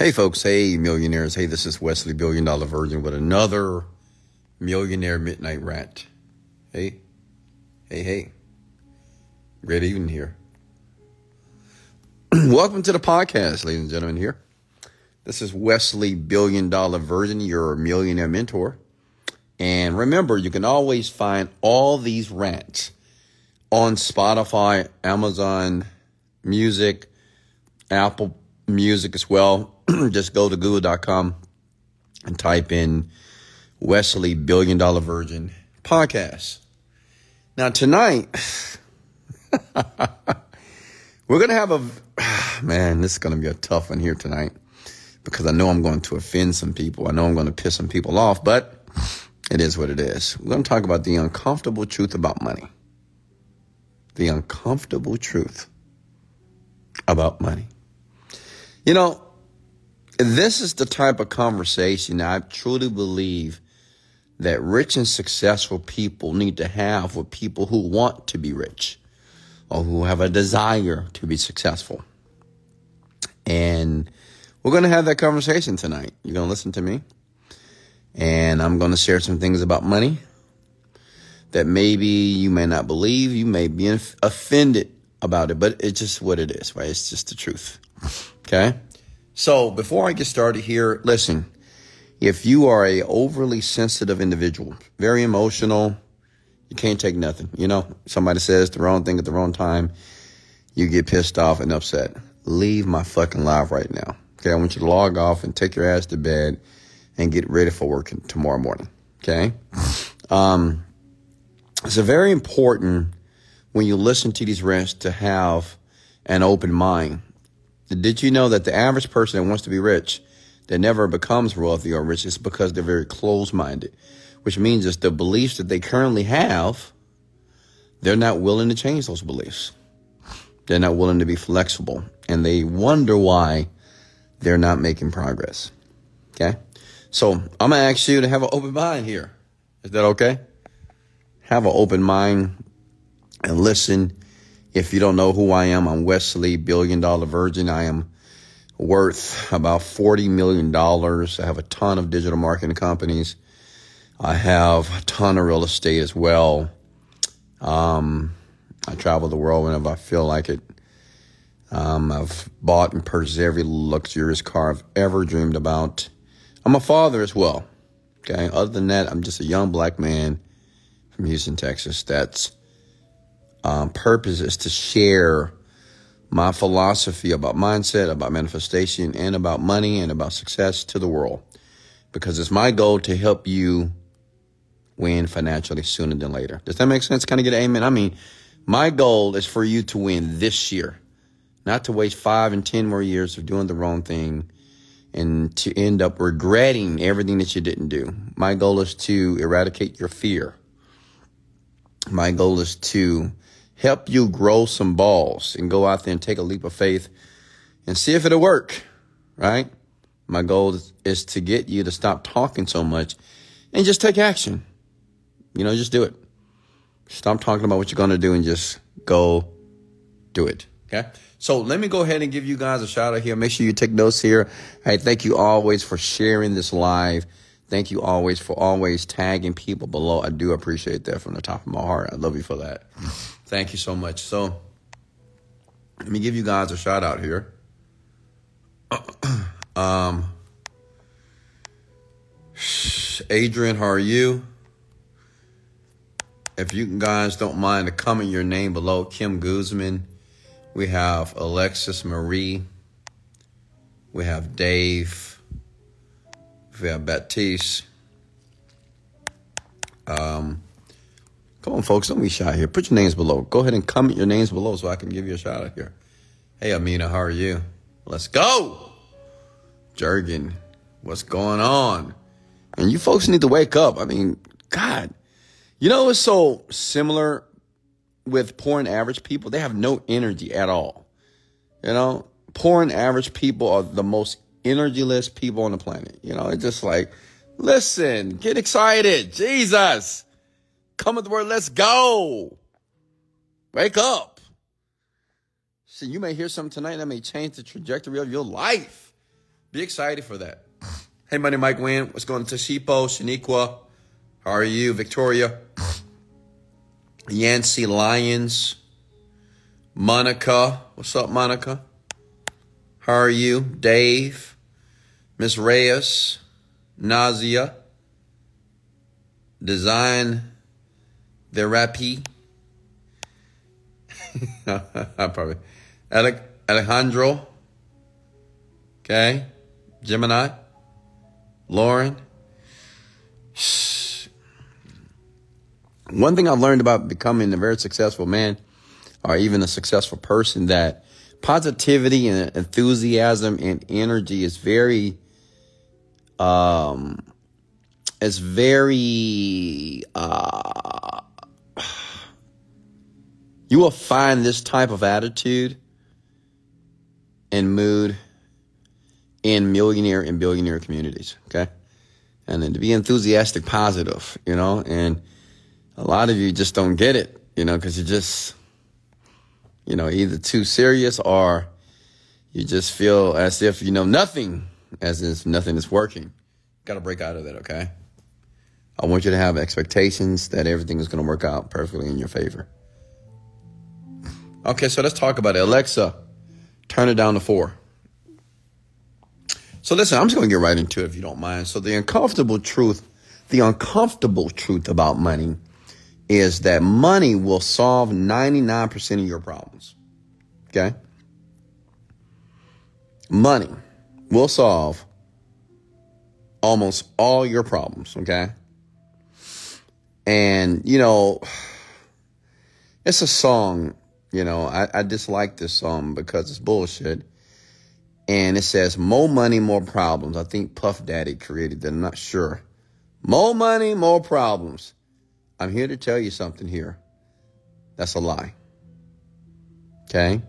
Hey, folks. Hey, millionaires. Hey, this is Wesley Billion Dollar Virgin with another Millionaire Midnight Rant. Hey, hey, hey. Great evening here. Welcome to the podcast, ladies and gentlemen. Here. This is Wesley Billion Dollar Virgin, your millionaire mentor. And remember, you can always find all these rants on Spotify, Amazon Music, Apple Music as well. Just go to google.com and type in Wesley Billion Dollar Virgin Podcast. Now, tonight, we're going to have a man, this is going to be a tough one here tonight because I know I'm going to offend some people. I know I'm going to piss some people off, but it is what it is. We're going to talk about the uncomfortable truth about money. The uncomfortable truth about money. You know, this is the type of conversation I truly believe that rich and successful people need to have with people who want to be rich or who have a desire to be successful. And we're going to have that conversation tonight. You're going to listen to me. And I'm going to share some things about money that maybe you may not believe. You may be offended about it, but it's just what it is, right? It's just the truth. Okay. So before I get started here, listen, if you are a overly sensitive individual, very emotional, you can't take nothing. You know, somebody says the wrong thing at the wrong time, you get pissed off and upset. Leave my fucking life right now. Okay. I want you to log off and take your ass to bed and get ready for work tomorrow morning. Okay. Um, it's very important when you listen to these rants to have an open mind. Did you know that the average person that wants to be rich that never becomes wealthy or rich is because they're very closed minded, which means it's the beliefs that they currently have, they're not willing to change those beliefs. They're not willing to be flexible and they wonder why they're not making progress. Okay. So I'm going to ask you to have an open mind here. Is that okay? Have an open mind and listen. If you don't know who I am, I'm Wesley, billion dollar virgin. I am worth about $40 million. I have a ton of digital marketing companies. I have a ton of real estate as well. Um, I travel the world whenever I feel like it. Um, I've bought and purchased every luxurious car I've ever dreamed about. I'm a father as well. Okay. Other than that, I'm just a young black man from Houston, Texas. That's um, purpose is to share my philosophy about mindset, about manifestation, and about money and about success to the world. Because it's my goal to help you win financially sooner than later. Does that make sense? Kind of get an amen? I mean, my goal is for you to win this year, not to waste five and 10 more years of doing the wrong thing and to end up regretting everything that you didn't do. My goal is to eradicate your fear. My goal is to help you grow some balls and go out there and take a leap of faith and see if it'll work, right? My goal is, to get you to stop talking so much and just take action. You know, just do it. Stop talking about what you're going to do and just go do it. Okay. So let me go ahead and give you guys a shout out here. Make sure you take notes here. Hey, thank you always for sharing this live. Thank you always for always tagging people below. I do appreciate that from the top of my heart. I love you for that. Thank you so much. So let me give you guys a shout out here. um, Adrian, how are you? If you guys don't mind to comment your name below, Kim Guzman. We have Alexis Marie. We have Dave. We have Baptiste. Um, come on, folks, don't be shy here. Put your names below. Go ahead and comment your names below so I can give you a shout out here. Hey, Amina, how are you? Let's go. Jurgen, what's going on? And you folks need to wake up. I mean, God, you know, it's so similar with poor and average people, they have no energy at all. You know, poor and average people are the most energyless people on the planet. You know, it's just like, listen, get excited. Jesus. Come word, let's go. Wake up. See, you may hear something tonight that may change the trajectory of your life. Be excited for that. Hey, Money Mike Wynn. What's going on? Tashipo, Shaniqua. How are you? Victoria. Yancy Lyons. Monica. What's up, Monica? How are you? Dave. Miss Reyes. Nausea. Design Therapy. I probably. Alejandro. Okay. Gemini. Lauren. One thing I've learned about becoming a very successful man or even a successful person that positivity and enthusiasm and energy is very um it's very uh you will find this type of attitude and mood in millionaire and billionaire communities, okay? And then to be enthusiastic, positive, you know, and a lot of you just don't get it, you know, because you just, you know, either too serious or you just feel as if you know nothing, as if nothing is working. Got to break out of that, okay? I want you to have expectations that everything is going to work out perfectly in your favor. Okay, so let's talk about it. Alexa, turn it down to four. So listen, I'm just going to get right into it if you don't mind. So the uncomfortable truth, the uncomfortable truth about money is that money will solve 99% of your problems. Okay? Money will solve almost all your problems, okay? And, you know, it's a song you know, I, I dislike this song because it's bullshit. And it says, more money, more problems. I think Puff Daddy created that. I'm not sure. More money, more problems. I'm here to tell you something here. That's a lie. Okay?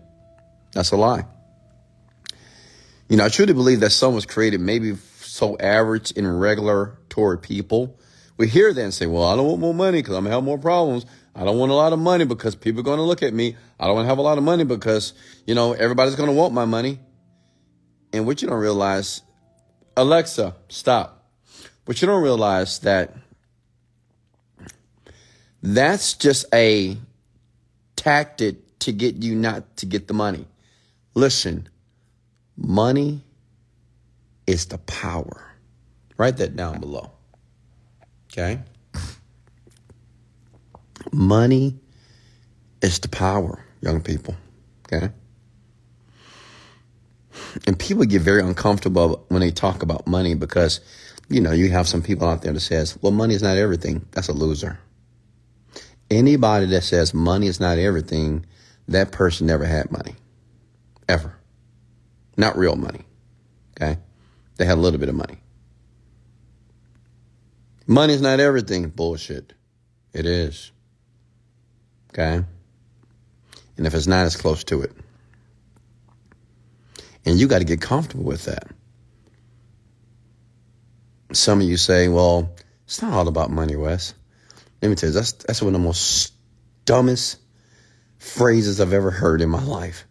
That's a lie. You know, I truly believe that song was created maybe so average and regular toward people. We hear that and say, well, I don't want more money because I'm going to have more problems. I don't want a lot of money because people are going to look at me. I don't want to have a lot of money because, you know, everybody's going to want my money. And what you don't realize, Alexa, stop. But you don't realize that that's just a tactic to get you not to get the money. Listen, money is the power. Write that down below. Okay? Money is the power, young people. Okay? And people get very uncomfortable when they talk about money because, you know, you have some people out there that says, well, money is not everything. That's a loser. Anybody that says money is not everything, that person never had money. Ever. Not real money. Okay? They had a little bit of money. Money is not everything. Bullshit. It is. Okay? And if it's not, it's close to it. And you got to get comfortable with that. Some of you say, well, it's not all about money, Wes. Let me tell you, that's, that's one of the most dumbest phrases I've ever heard in my life.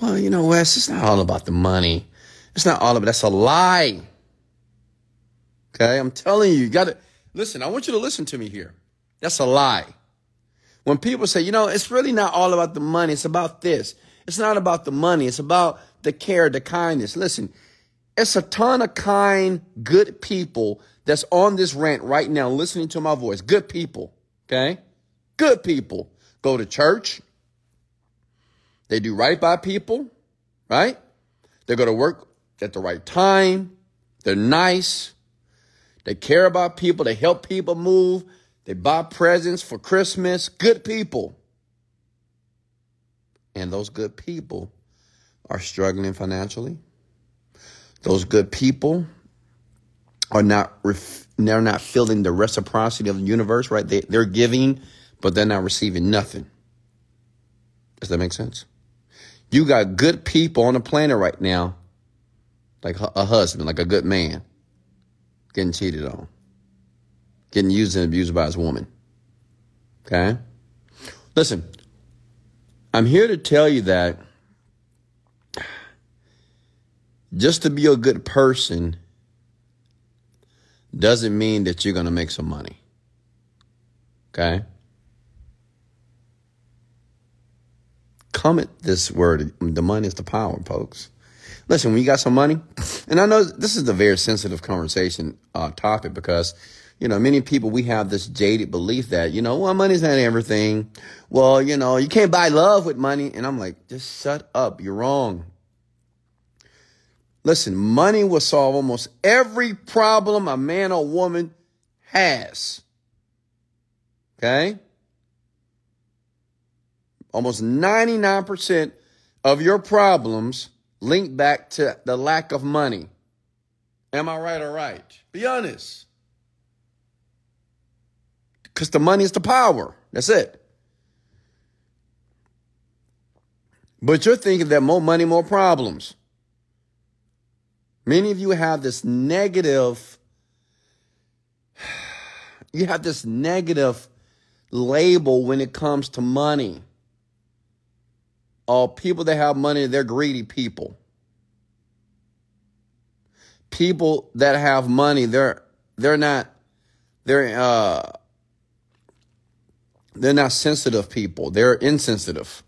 Well, you know, Wes, it's not all about the money. It's not all about that's a lie. Okay, I'm telling you, you gotta listen, I want you to listen to me here. That's a lie. When people say, you know, it's really not all about the money, it's about this. It's not about the money, it's about the care, the kindness. Listen, it's a ton of kind, good people that's on this rant right now listening to my voice. Good people, okay? Good people. Go to church. They do right by people, right? They go to work at the right time. They're nice. They care about people. They help people move. They buy presents for Christmas. Good people. And those good people are struggling financially. Those good people are not they're not feeling the reciprocity of the universe, right? They, they're giving, but they're not receiving nothing. Does that make sense? You got good people on the planet right now, like a husband, like a good man, getting cheated on getting used and abused by his woman. Okay? Listen, I'm here to tell you that just to be a good person doesn't mean that you're going to make some money. Okay? Comment this word. The money is the power, folks. Listen, when you got some money, and I know this is a very sensitive conversation uh, topic because, you know, many people, we have this jaded belief that, you know, well, money's not everything. Well, you know, you can't buy love with money. And I'm like, just shut up. You're wrong. Listen, money will solve almost every problem a man or woman has. Okay? Almost 99% of your problems link back to the lack of money. Am I right or right? Be honest. Because the money is the power. That's it. But you're thinking that more money, more problems. Many of you have this negative, you have this negative label when it comes to money. All people that have money, they're greedy people. People that have money, they're they're not they're uh they're not sensitive people. They're insensitive.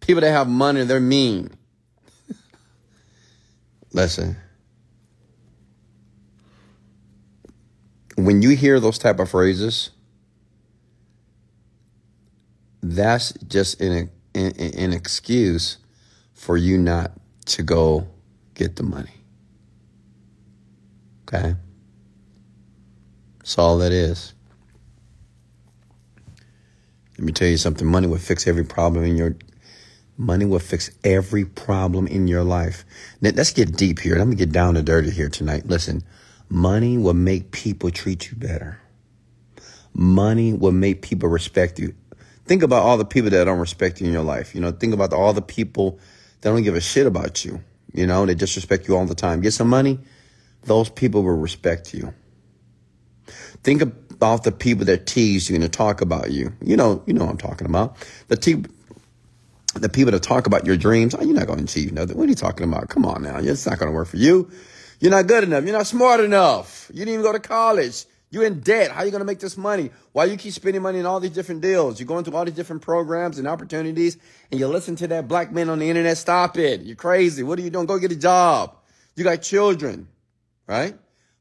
People that have money, they're mean. Listen. When you hear those type of phrases, that's just an, an, an excuse for you not to go get the money. Okay? That's all that is. Let me tell you something money will fix every problem in your Money will fix every problem in your life. Now, let's get deep here. Let me get down to dirty here tonight. Listen, money will make people treat you better. Money will make people respect you. Think about all the people that don't respect you in your life. You know, think about all the people that don't give a shit about you. You know, they disrespect you all the time. Get some money, those people will respect you. Think about the people that tease you and talk about you. You know, you know what I'm talking about. The te- the people that talk about your dreams, oh, you're not going to achieve nothing. What are you talking about? Come on now. It's not going to work for you. You're not good enough. You're not smart enough. You didn't even go to college. You're in debt. How are you going to make this money? Why you keep spending money in all these different deals? You're going through all these different programs and opportunities, and you listen to that black man on the internet. Stop it. You're crazy. What are you doing? Go get a job. You got children, right?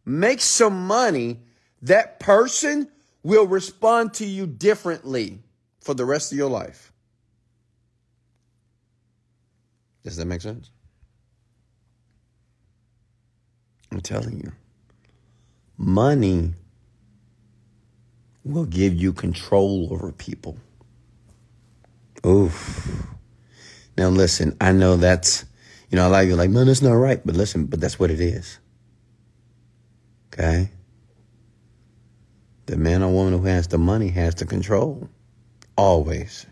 Make some money. That person will respond to you differently for the rest of your life. Does that make sense? I'm telling you. Money will give you control over people. Oof. Now listen, I know that's you know, a lot of you are like, man, that's not right. But listen, but that's what it is. Okay? The man or woman who has the money has the control. Always.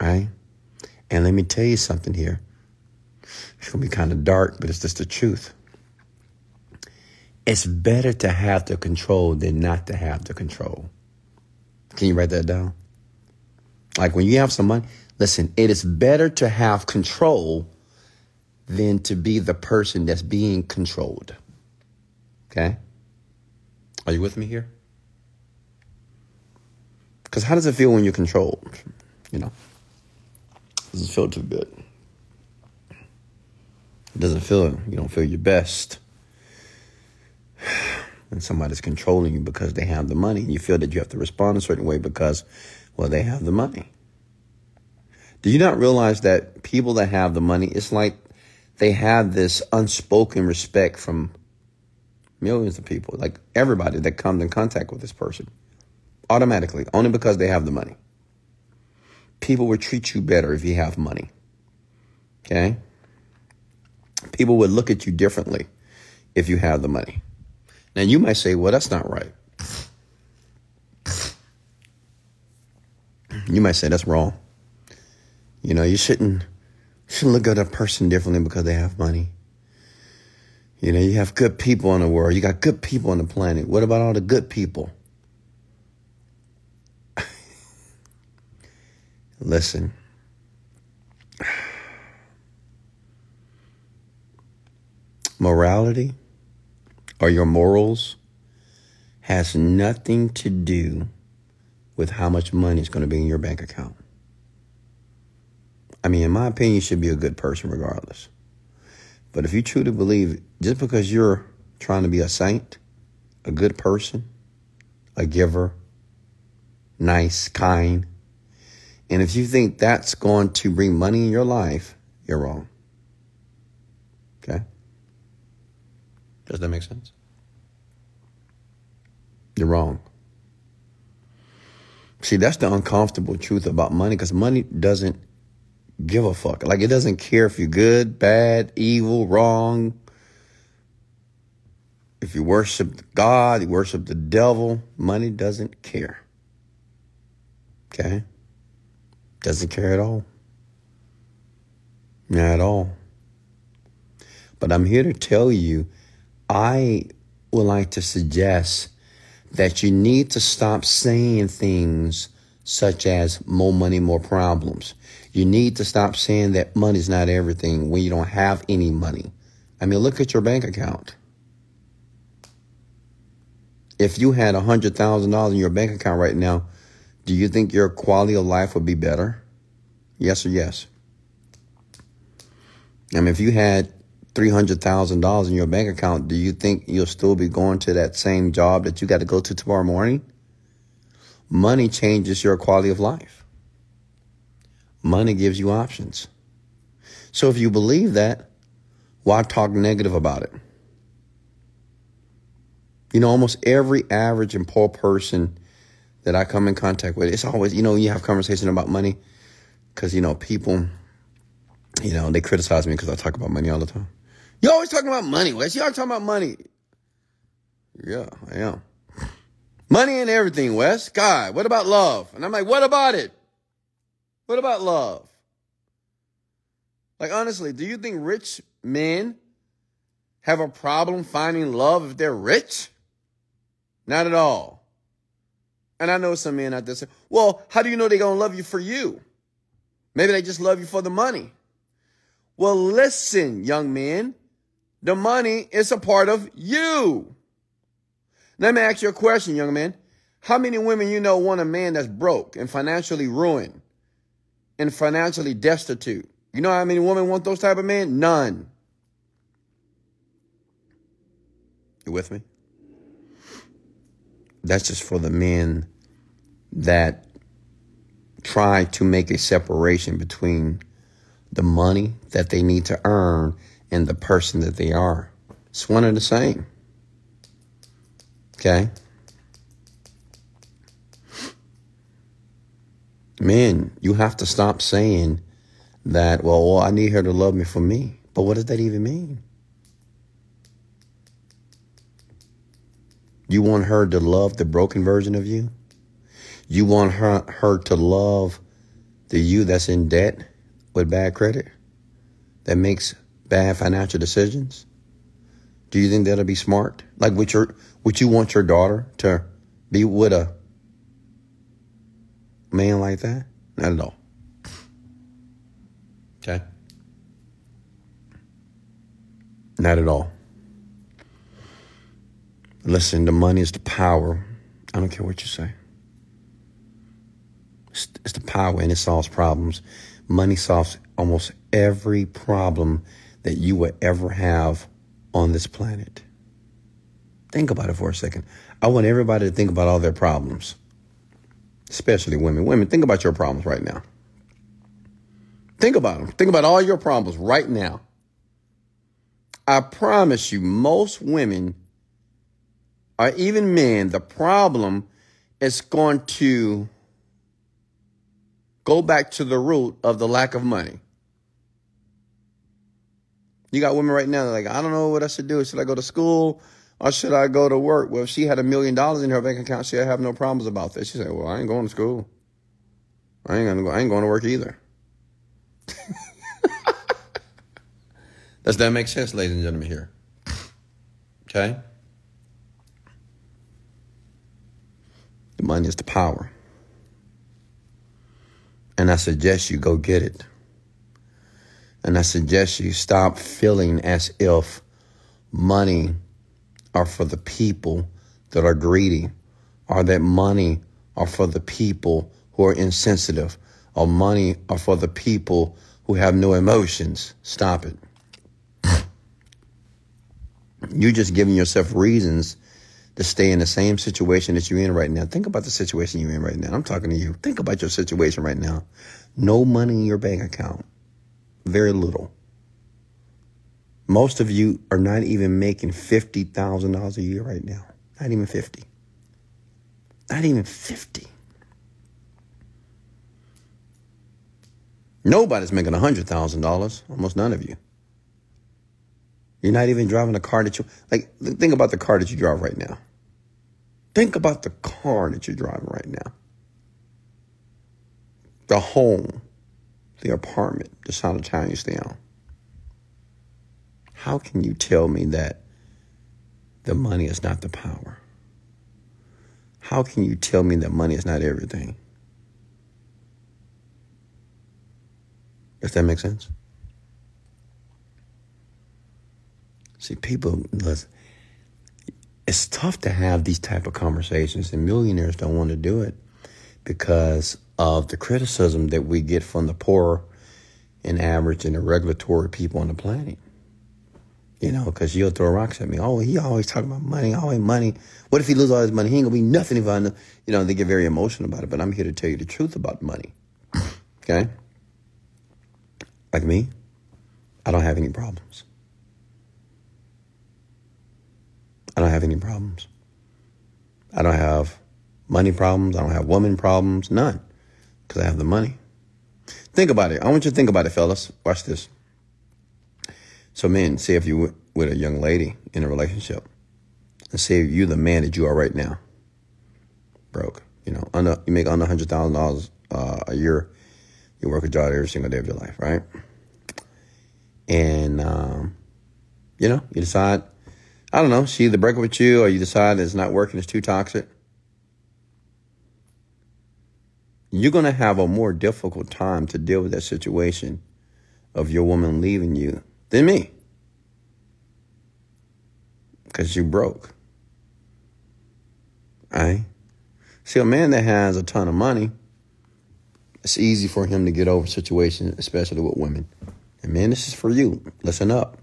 Right? And let me tell you something here. It's going to be kind of dark, but it's just the truth. It's better to have the control than not to have the control. Can you write that down? Like when you have some money, listen, it is better to have control than to be the person that's being controlled. Okay? Are you with me here? Because how does it feel when you're controlled? You know? doesn't feel too good. It doesn't feel, you don't feel your best. And somebody's controlling you because they have the money. And you feel that you have to respond a certain way because, well, they have the money. Do you not realize that people that have the money, it's like they have this unspoken respect from millions of people, like everybody that comes in contact with this person, automatically, only because they have the money people would treat you better if you have money. Okay? People would look at you differently if you have the money. Now you might say, well, that's not right. You might say that's wrong. You know, you shouldn't shouldn't look at a person differently because they have money. You know, you have good people in the world. You got good people on the planet. What about all the good people? Listen. Morality or your morals has nothing to do with how much money is going to be in your bank account. I mean, in my opinion, you should be a good person regardless. But if you truly believe, just because you're trying to be a saint, a good person, a giver, nice, kind, and if you think that's going to bring money in your life, you're wrong. Okay? Does that make sense? You're wrong. See, that's the uncomfortable truth about money because money doesn't give a fuck. Like, it doesn't care if you're good, bad, evil, wrong. If you worship God, you worship the devil, money doesn't care. Okay? Doesn't care at all. Not at all. But I'm here to tell you, I would like to suggest that you need to stop saying things such as more money, more problems. You need to stop saying that money's not everything when you don't have any money. I mean, look at your bank account. If you had $100,000 in your bank account right now, do you think your quality of life would be better? Yes or yes? I mean, if you had $300,000 in your bank account, do you think you'll still be going to that same job that you got to go to tomorrow morning? Money changes your quality of life. Money gives you options. So if you believe that, why talk negative about it? You know, almost every average and poor person that I come in contact with, it's always, you know, you have conversation about money because, you know, people, you know, they criticize me because I talk about money all the time. You always talking about money, Wes. You always talking about money. Yeah, I am. Money and everything, Wes. God, what about love? And I'm like, what about it? What about love? Like, honestly, do you think rich men have a problem finding love if they're rich? Not at all. And I know some men out there say, well, how do you know they're going to love you for you? Maybe they just love you for the money. Well, listen, young men. The money is a part of you. Let me ask you a question, young man. How many women you know want a man that's broke and financially ruined and financially destitute? You know how many women want those type of men? None. You with me? That's just for the men that try to make a separation between the money that they need to earn and the person that they are. It's one and the same. Okay? Men, you have to stop saying that, well, well, I need her to love me for me. But what does that even mean? You want her to love the broken version of you? You want her, her to love the you that's in debt with bad credit? That makes bad financial decisions? Do you think that'll be smart? Like, would your would you want your daughter to be with a man like that? Not at all. Okay. Not at all. Listen, the money is the power. I don't care what you say. It's, it's the power and it solves problems. Money solves almost every problem that you will ever have on this planet. Think about it for a second. I want everybody to think about all their problems, especially women. Women, think about your problems right now. Think about them. Think about all your problems right now. I promise you, most women or even men, the problem is going to go back to the root of the lack of money. You got women right now like, I don't know what I should do. Should I go to school or should I go to work? Well, if she had a million dollars in her bank account, she'd have no problems about that. She said, Well, I ain't going to school. I ain't gonna go, I ain't going to work either. Does that make sense, ladies and gentlemen, here? Okay? The money is the power. And I suggest you go get it. And I suggest you stop feeling as if money are for the people that are greedy, or that money are for the people who are insensitive, or money are for the people who have no emotions. Stop it. You're just giving yourself reasons to stay in the same situation that you're in right now. Think about the situation you're in right now. I'm talking to you. Think about your situation right now. No money in your bank account. Very little. Most of you are not even making $50,000 a year right now. Not even 50. Not even 50. Nobody's making $100,000. Almost none of you. You're not even driving a car that you like. Think about the car that you drive right now. Think about the car that you're driving right now. The home, the apartment, the side of town you stay on. How can you tell me that the money is not the power? How can you tell me that money is not everything? Does that make sense? See, people, it's tough to have these type of conversations, and millionaires don't want to do it because of the criticism that we get from the poor and average and the regulatory people on the planet. You know, because you'll throw rocks at me. Oh, he always talking about money, always money. What if he loses all his money? He ain't gonna be nothing if I know. You know, they get very emotional about it. But I'm here to tell you the truth about money. Okay? Like me, I don't have any problems. I don't have any problems. I don't have money problems. I don't have woman problems. None. Because I have the money. Think about it. I want you to think about it, fellas. Watch this. So, men, say if you're with a young lady in a relationship, and say you're the man that you are right now, broke. You know, under you make under hundred thousand uh, dollars a year. You work a job every single day of your life, right? And um, you know, you decide I don't know, she either break up with you or you decide it's not working, it's too toxic. You're going to have a more difficult time to deal with that situation of your woman leaving you than me. Because you broke. Right? See, a man that has a ton of money, it's easy for him to get over situations, especially with women. And man, this is for you. Listen up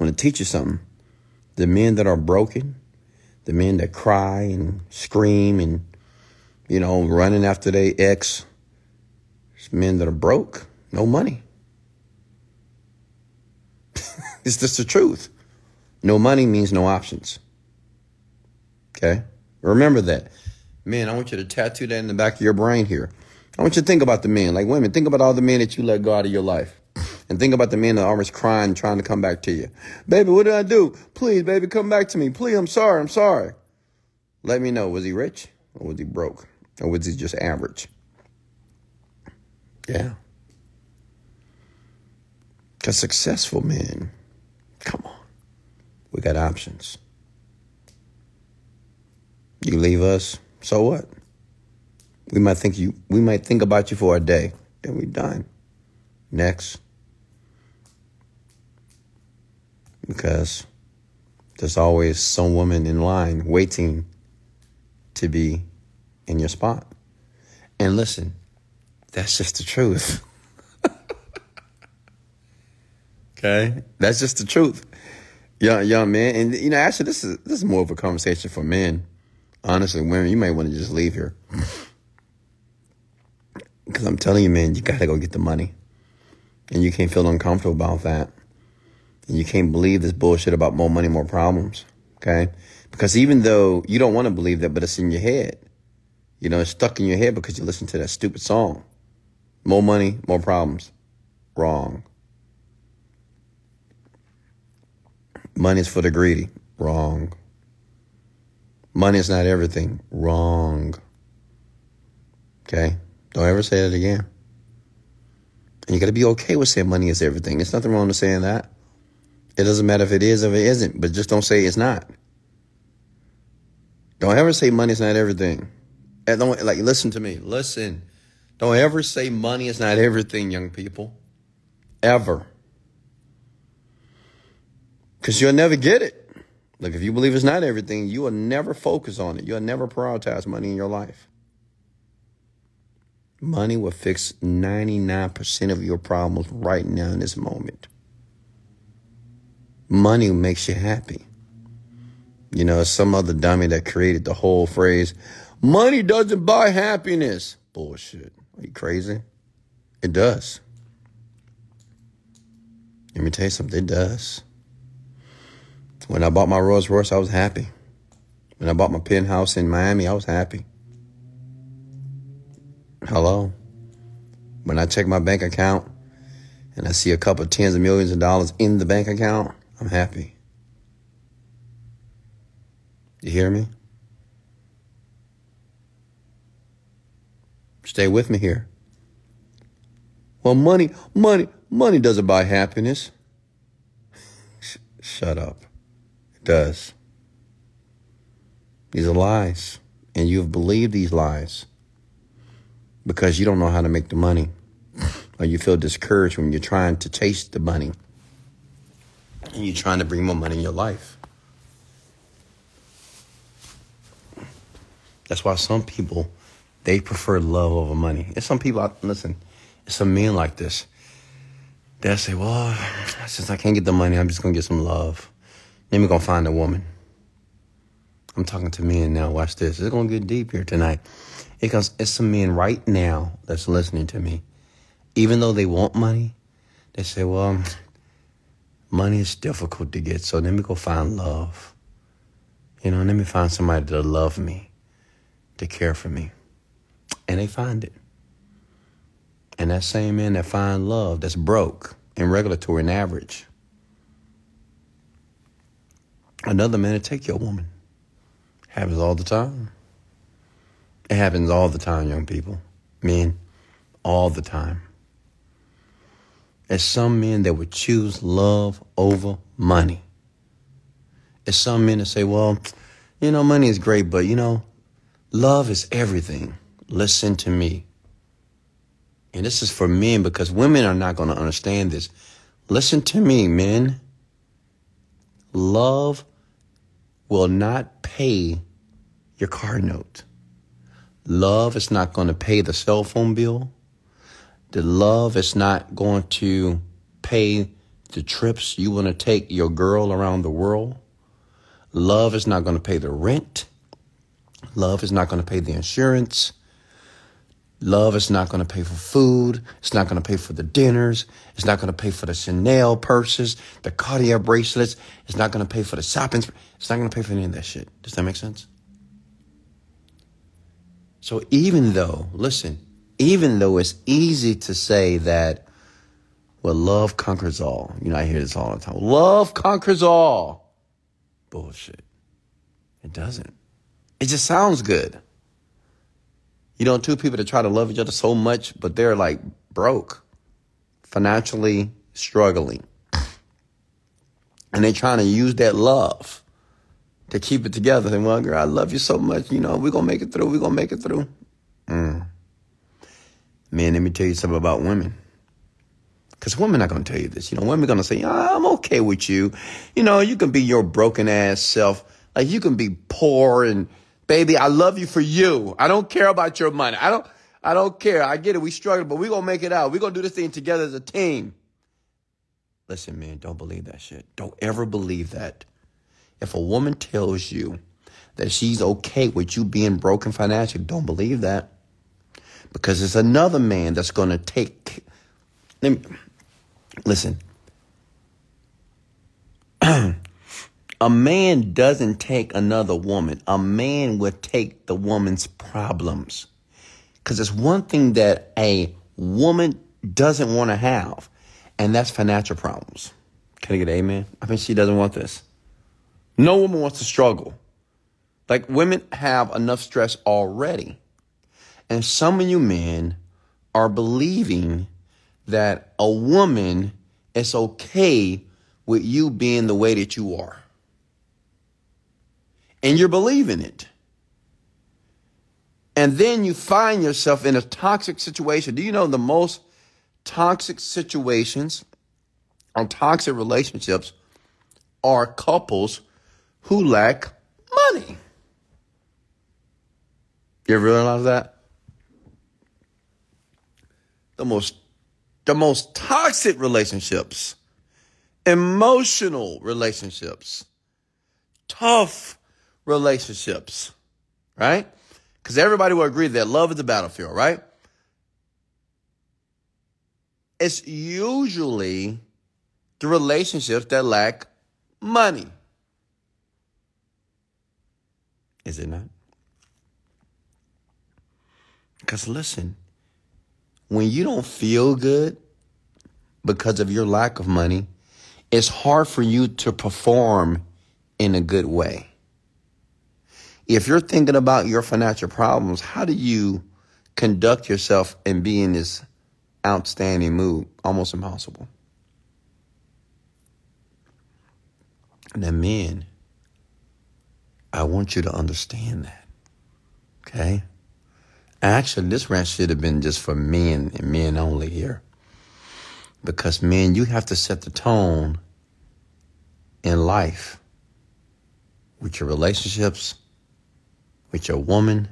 I want to teach you something. The men that are broken, the men that cry and scream and, you know, running after their ex, it's men that are broke, no money. It's just the truth. No money means no options. Okay? Remember that. Man, I want you to tattoo that in the back of your brain here. I want you to think about the men. Like women, think about all the men that you let go out of your life. And think about the men that are always crying, trying to come back to you. Baby, what did I do? Please, baby, come back to me. Please, I'm sorry. I'm sorry. Let me know. Was he rich or was he broke? Or was he just average? Yeah. Because successful men, come on, we got options. You leave us, so what? We might think you we might think about you for a day, then we done. Next. because there's always some woman in line waiting to be in your spot. And listen, that's just the truth. okay? That's just the truth. Young young man. And you know, actually this is this is more of a conversation for men. Honestly, women, you might want to just leave here. Because I'm telling you, man, you gotta go get the money. And you can't feel uncomfortable about that. And you can't believe this bullshit about more money, more problems. Okay? Because even though you don't want to believe that, but it's in your head. You know, it's stuck in your head because you listen to that stupid song. More money, more problems. Wrong. Money is for the greedy. Wrong. Money is not everything. Wrong. Okay? Don't ever say that again. And you got to be okay with saying money is everything. There's nothing wrong with saying that. It doesn't matter if it is or if it isn't, but just don't say it's not. Don't ever say money is not everything. And don't like listen to me. Listen. Don't ever say money is not everything, young people. Ever. Because you'll never get it. Look, if you believe it's not everything, you will never focus on it. You'll never prioritize money in your life. Money will fix 99% of your problems right now in this moment. Money makes you happy. You know, some other dummy that created the whole phrase, money doesn't buy happiness. Bullshit. Are you crazy? It does. Let me tell you something, it does. When I bought my Rolls Royce, I was happy. When I bought my penthouse in Miami, I was happy. Hello? When I check my bank account and I see a couple of tens of millions of dollars in the bank account, I'm happy. You hear me? Stay with me here. Well, money, money, money doesn't buy happiness. Shut up. Does. These are lies. And you've believed these lies because you don't know how to make the money or you feel discouraged when you're trying to chase the money and you're trying to bring more money in your life. That's why some people they prefer love over money. And some people, listen, some men like this. They'll say, "Well, since I can't get the money, I'm just gonna get some love. Then we're gonna find a woman." I'm talking to men now. Watch this. It's gonna get deep here tonight. Because it's some men right now that's listening to me. Even though they want money, they say, "Well, money is difficult to get, so let me go find love. You know, let me find somebody to love me." to care for me. And they find it. And that same man that find love that's broke and regulatory and average. Another man to take your woman. Happens all the time. It happens all the time, young people. Men, all the time. There's some men that would choose love over money. There's some men that say, well, you know, money is great, but you know, Love is everything. Listen to me. And this is for men because women are not going to understand this. Listen to me, men. Love will not pay your car note. Love is not going to pay the cell phone bill. The love is not going to pay the trips you want to take your girl around the world. Love is not going to pay the rent. Love is not going to pay the insurance. Love is not going to pay for food. It's not going to pay for the dinners. It's not going to pay for the Chanel purses, the Cartier bracelets. It's not going to pay for the shopping. It's not going to pay for any of that shit. Does that make sense? So even though, listen, even though it's easy to say that, well, love conquers all. You know, I hear this all the time. Love conquers all. Bullshit. It doesn't. It just sounds good. You know, two people that try to love each other so much, but they're like broke, financially struggling. And they're trying to use that love to keep it together. And well, girl, I love you so much. You know, we're to make it through. We're to make it through. Mm. Man, let me tell you something about women. Because women are to tell you this. You know, women are to say, I'm okay with you. You know, you can be your broken ass self. Like, you can be poor and Baby, I love you for you. I don't care about your money. I don't, I don't care. I get it. We struggle, but we're to make it out. We're to do this thing together as a team. Listen, man, don't believe that shit. Don't ever believe that. If a woman tells you that she's okay with you being broken financially, don't believe that. Because it's another man that's going to take. Let me, listen. A man doesn't take another woman. A man would take the woman's problems. Because it's one thing that a woman doesn't want to have, and that's financial problems. Can I get amen? I mean, she doesn't want this. No woman wants to struggle. Like women have enough stress already. And some of you men are believing that a woman is okay with you being the way that you are and you're believing it. And then you find yourself in a toxic situation. Do you know the most toxic situations or toxic relationships are couples who lack money. You ever realize that? The most the most toxic relationships, emotional relationships, tough relationships, right? Because everybody will agree that love is a battlefield, right? It's usually the relationships that lack money. Is it not? Because listen, when you don't feel good because of your lack of money, it's hard for you to perform in a good way. If you're thinking about your financial problems, how do you conduct yourself and be in this outstanding mood? Almost impossible. Now, men, I want you to understand that. Okay? Actually, this rant should have been just for men and men only here. Because, men, you have to set the tone in life with your relationships, with your woman,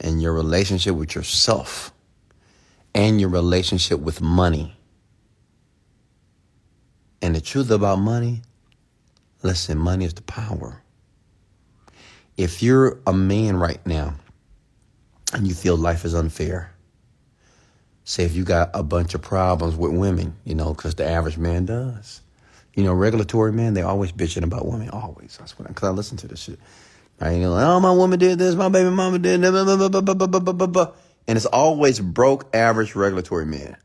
and your relationship with yourself, and your relationship with money. And the truth about money, listen, money is the power. If you're a man right now and you feel life is unfair, say if you got a bunch of problems with women, you know, because the average man does. You know, regulatory men, they always bitching about women, always. That's what, because I listen to this shit. Right? You like, oh, my woman did this, my baby mama did this, blah, blah, blah, and it's always broke, average, regulatory men.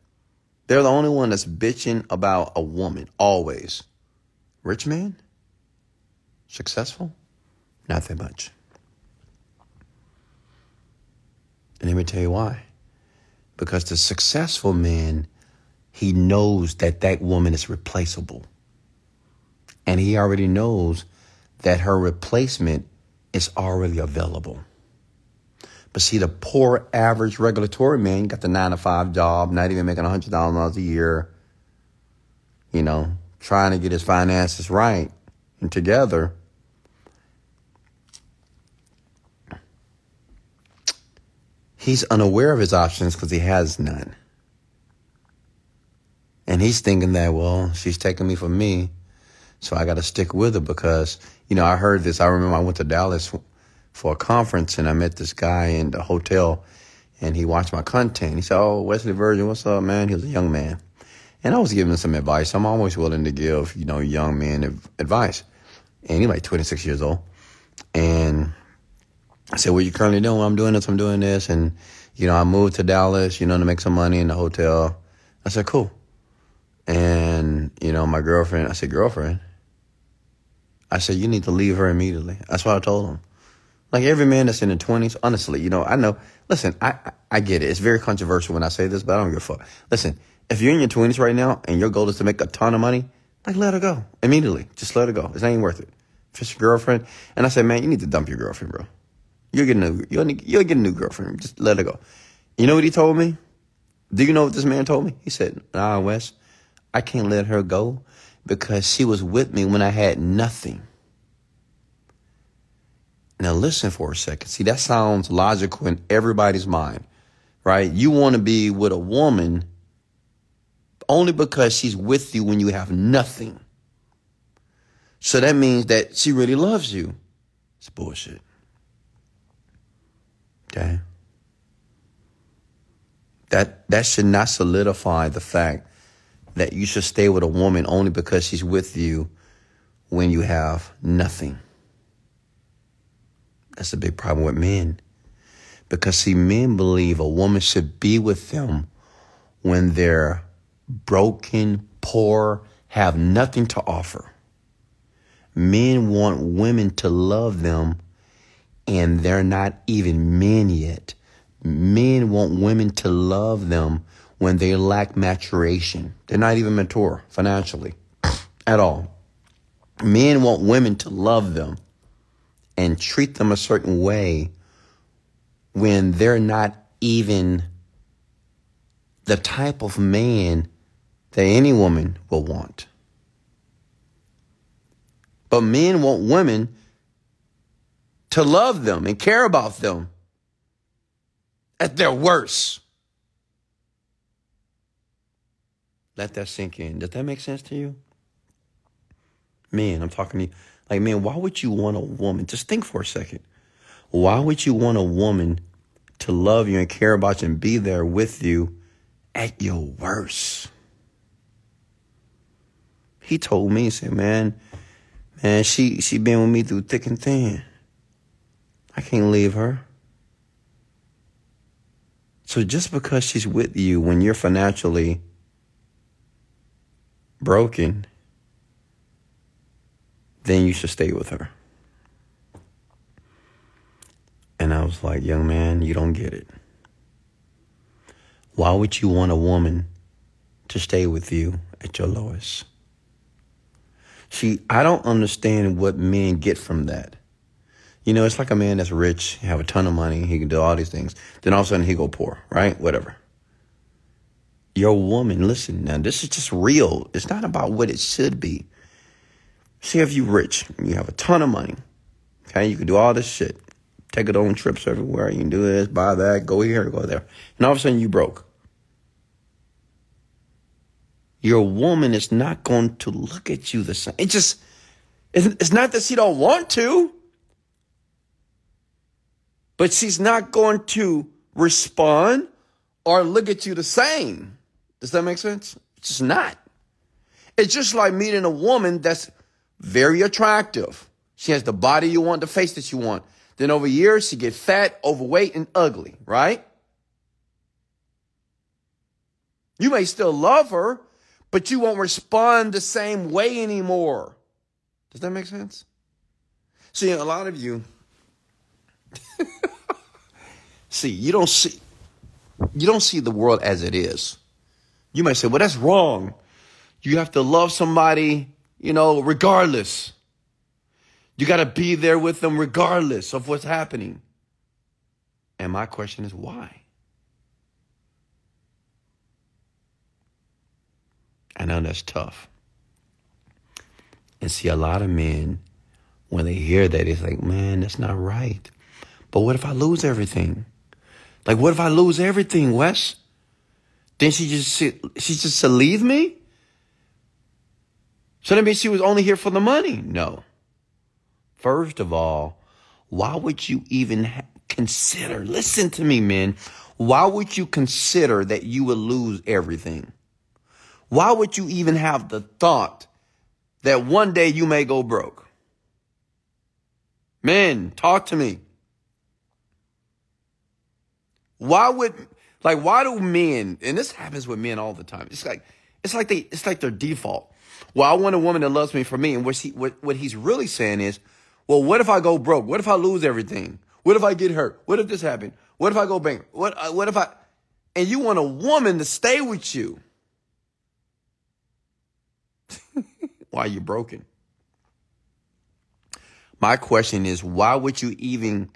They're the only one that's bitching about a woman, always. Rich man? Successful? Not that much. And let me tell you why. Because the successful man, he knows that that woman is replaceable. And he already knows that her replacement is already available. But see, the poor, average, regulatory man got the nine to five job, not even making $100,000 a year, you know, trying to get his finances right and together. He's unaware of his options because he has none. And he's thinking that, well, she's taking me from me, so I got to stick with her because, you know, I heard this. I remember I went to Dallas for a conference and I met this guy in the hotel and he watched my content. He said, Oh, Wesley Virgin, what's up, man? He was a young man. And I was giving him some advice. I'm always willing to give, you know, young men advice. And he's like 26 years old. And I said, what you currently doing? Well, I'm doing this, I'm doing this. And, you know, I moved to Dallas, you know, to make some money in the hotel. I said, cool. And, you know, my girlfriend, I said, girlfriend. I said, you need to leave her immediately. That's what I told him. Like every man that's in the 20s, honestly, you know, I know, listen, I, I get it. It's very controversial when I say this, but I don't give a fuck. Listen, if you're in your 20s right now and your goal is to make a ton of money, like let her go immediately. Just let her go. It's not even worth it. If it's your girlfriend, and I said, man, you need to dump your girlfriend, bro. You'll get a new, you'll, you'll get a new girlfriend. Just let her go. You know what he told me? Do you know what this man told me? He said, Nah, Wes, I can't let her go because she was with me when I had nothing. Now listen for a second. See, that sounds logical in everybody's mind, right? You want to be with a woman only because she's with you when you have nothing. So that means that she really loves you. It's bullshit. Okay? That that should not solidify the fact that you should stay with a woman only because she's with you when you have nothing. That's a big problem with men. Because see, men believe a woman should be with them when they're broken, poor, have nothing to offer. Men want women to love them and they're not even men yet. Men want women to love them when they lack maturation. They're not even mature financially at all. Men want women to love them and treat them a certain way when they're not even the type of man that any woman will want. But men want women to love them and care about them at their worst. Let that sink in. Does that make sense to you? Man, I'm talking to you. Like, man, why would you want a woman? Just think for a second. Why would you want a woman to love you and care about you and be there with you at your worst? He told me, he said, man, man, she she been with me through thick and thin. I can't leave her. So just because she's with you when you're financially broken, then you should stay with her. And I was like, young man, you don't get it. Why would you want a woman to stay with you at your lowest? See, I don't understand what men get from that. You know, it's like a man that's rich, have a ton of money, he can do all these things. Then all of a sudden he go poor, right? Whatever. Your woman, listen now, this is just real. It's not about what it should be. See if you rich, you have a ton of money. Okay, you can do all this shit. Take it on trips everywhere. You can do this, buy that, go here, go there. And all of a sudden you broke. Your woman is not going to look at you the same. It just, it's not that she don't want to, but she's not going to respond or look at you the same. Does that make sense? It's just not. It's just like meeting a woman that's very attractive. She has the body you want, the face that you want. Then over years, she get fat, overweight, and ugly, right? You may still love her, but you won't respond the same way anymore. Does that make sense? See, a lot of you, see, you don't see, you don't see the world as it is. You might say, well, that's wrong. You have to love somebody, you know, regardless. You got to be there with them regardless of what's happening. And my question is, why? I know that's tough. And see, a lot of men, when they hear that, it's like, man, that's not right. But what if I lose everything? Like, what if I lose everything, Wes? Then she just she just to leave me? So that means she was only here for the money? No. First of all, why would you even ha- consider? Listen to me, men. Why would you consider that you would lose everything? Why would you even have the thought that one day you may go broke? Men, talk to me. Why would like, why do men, and this happens with men all the time. It's like, it's like they, it's like their default. Well, I want a woman that loves me for me. And what he, what, what he's really saying is, well, what if I go broke? What if I lose everything? What if I get hurt? What if this happened? What if I go bankrupt? What, uh, what if I, and you want a woman to stay with you? why you broken? My question is, why would you even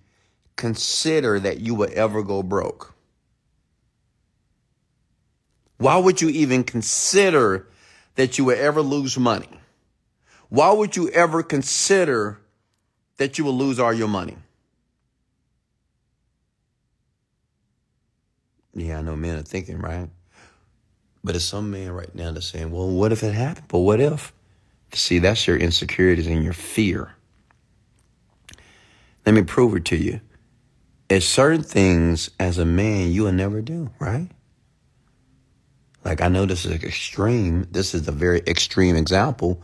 consider that you would ever go broke? Why would you even consider that you would ever lose money? Why would you ever consider that you will lose all your money? Yeah, I know men are thinking, right? But it's some men right now that's saying, well, what if it happened? But what if? See, that's your insecurities and your fear. Let me prove it to you. It's certain things as a man you will never do, right? Like I know this is extreme. This is a very extreme example.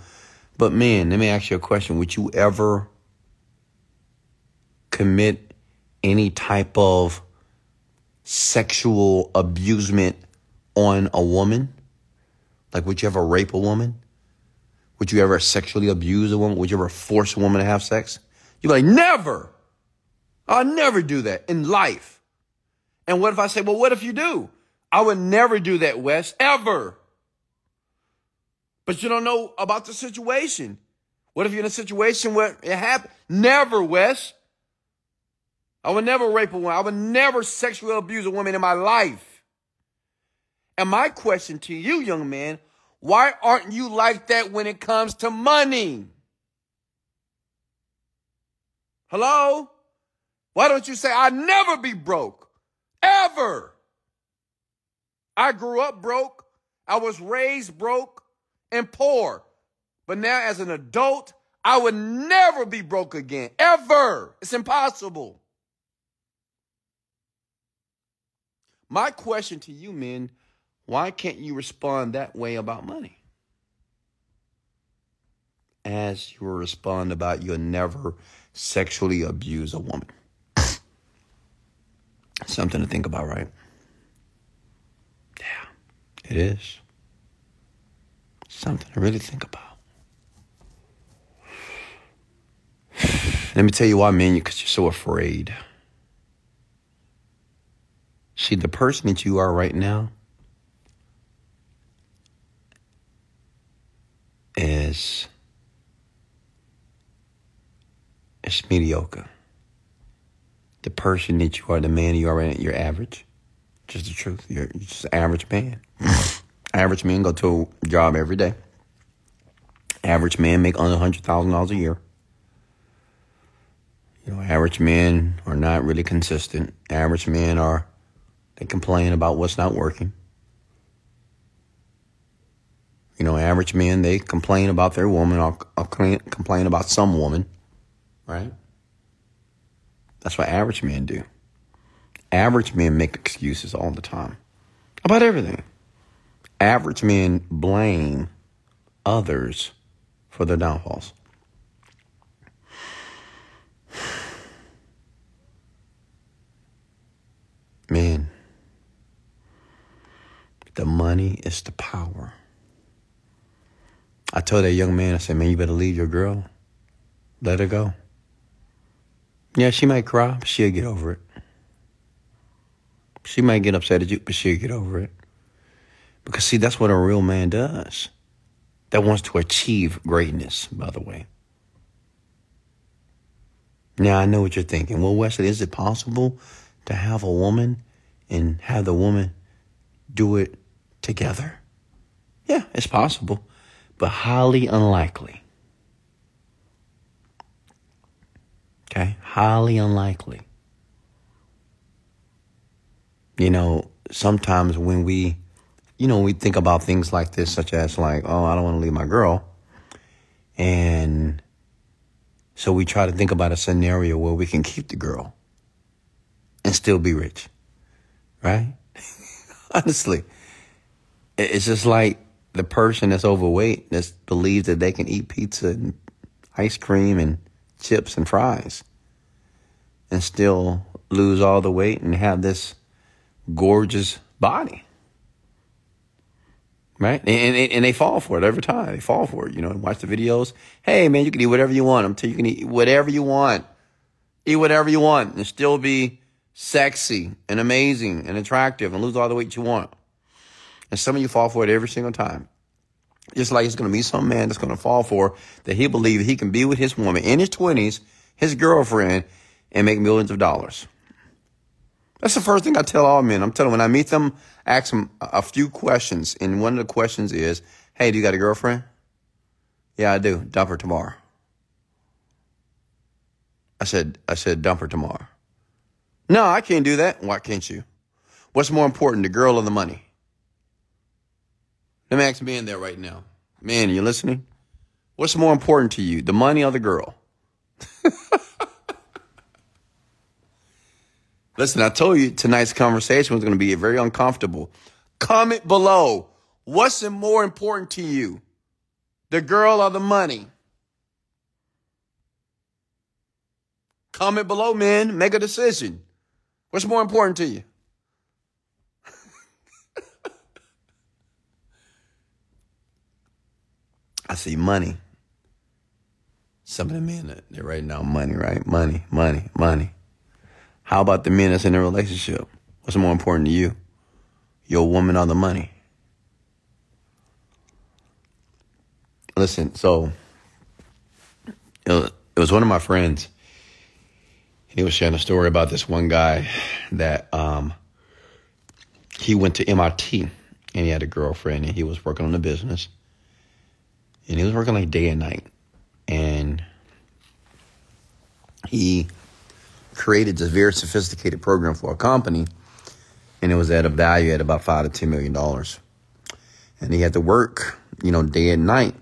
But man, let me ask you a question. Would you ever commit any type of sexual abusement on a woman? Like would you ever rape a woman? Would you ever sexually abuse a woman? Would you ever force a woman to have sex? You'd be like, never. I'll never do that in life. And what if I say, well, what if you do? I would never do that, Wes, ever. But you don't know about the situation. What if you're in a situation where it happened? Never, Wes. I would never rape a woman. I would never sexually abuse a woman in my life. And my question to you, young man, why aren't you like that when it comes to money? Hello? Why don't you say, I'll never be broke? Ever. I grew up broke. I was raised broke and poor. But now, as an adult, I would never be broke again. Ever. It's impossible. My question to you, men, why can't you respond that way about money? As you respond about you'll never sexually abuse a woman. Something to think about, right? Yeah, it is. Something to really think about. Let me tell you why, man, You' because you're so afraid. See, the person that you are right now is is mediocre. The person that you are, the man you are, you're average. Just the truth. You're, just an average man. average men go to a job every day. Average men make under hundred thousand dollars a year. You know, average men are not really consistent. Average men are they complain about what's not working. You know, average men they complain about their woman or, or complain about some woman, right? That's what average men do. Average men make excuses all the time about everything. Average men blame others for their downfalls. Man, the money is the power. I told that young man, I said, man, you better leave your girl. Let her go. Yeah, she might cry, but she'll get over it. She might get upset at you, but she'll get over it. Because, see, that's what a real man does. That wants to achieve greatness, by the way. Now, I know what you're thinking. Well, Wesley, is it possible to have a woman and have the woman do it together? Yeah, it's possible, but highly unlikely. Okay, highly unlikely. You know, sometimes when we, you know, we think about things like this, such as like, oh, I don't want to leave my girl. And so we try to think about a scenario where we can keep the girl and still be rich. Right? Honestly, it's just like the person that's overweight that believes that they can eat pizza and ice cream and chips and fries and still lose all the weight and have this gorgeous body. Right? And, and, and, they fall for it every time. They fall for it, you know, and watch the videos. Hey, man, you can eat whatever you want. I'm telling you, you can eat whatever you want. Eat whatever you want and still be sexy and amazing and attractive and lose all the weight you want. And some of you fall for it every single time. Just like it's going to be some man that's going to fall for that he believes he can be with his woman in his 20s, his girlfriend, and make millions of dollars. That's the first thing I tell all men. I'm telling when I meet them, ask them a few questions. And one of the questions is, Hey, do you got a girlfriend? Yeah, I do. Dump her tomorrow. I said, I said, dump her tomorrow. No, I can't do that. Why can't you? What's more important, the girl or the money? Let me ask me in there right now. Man, you listening? What's more important to you, the money or the girl? Listen, I told you tonight's conversation was going to be very uncomfortable. Comment below. What's more important to you? The girl or the money? Comment below, men. Make a decision. What's more important to you? I see money. Some of the men, they're writing down money, right? Money, money, money. How about the men that's in a relationship? What's more important to you? Your woman or the money? Listen, so it was one of my friends. and He was sharing a story about this one guy that um, he went to MIT and he had a girlfriend and he was working on the business and he was working like day and night. And he created this very sophisticated program for a company, and it was at a value at about five to ten million dollars. And he had to work, you know, day and night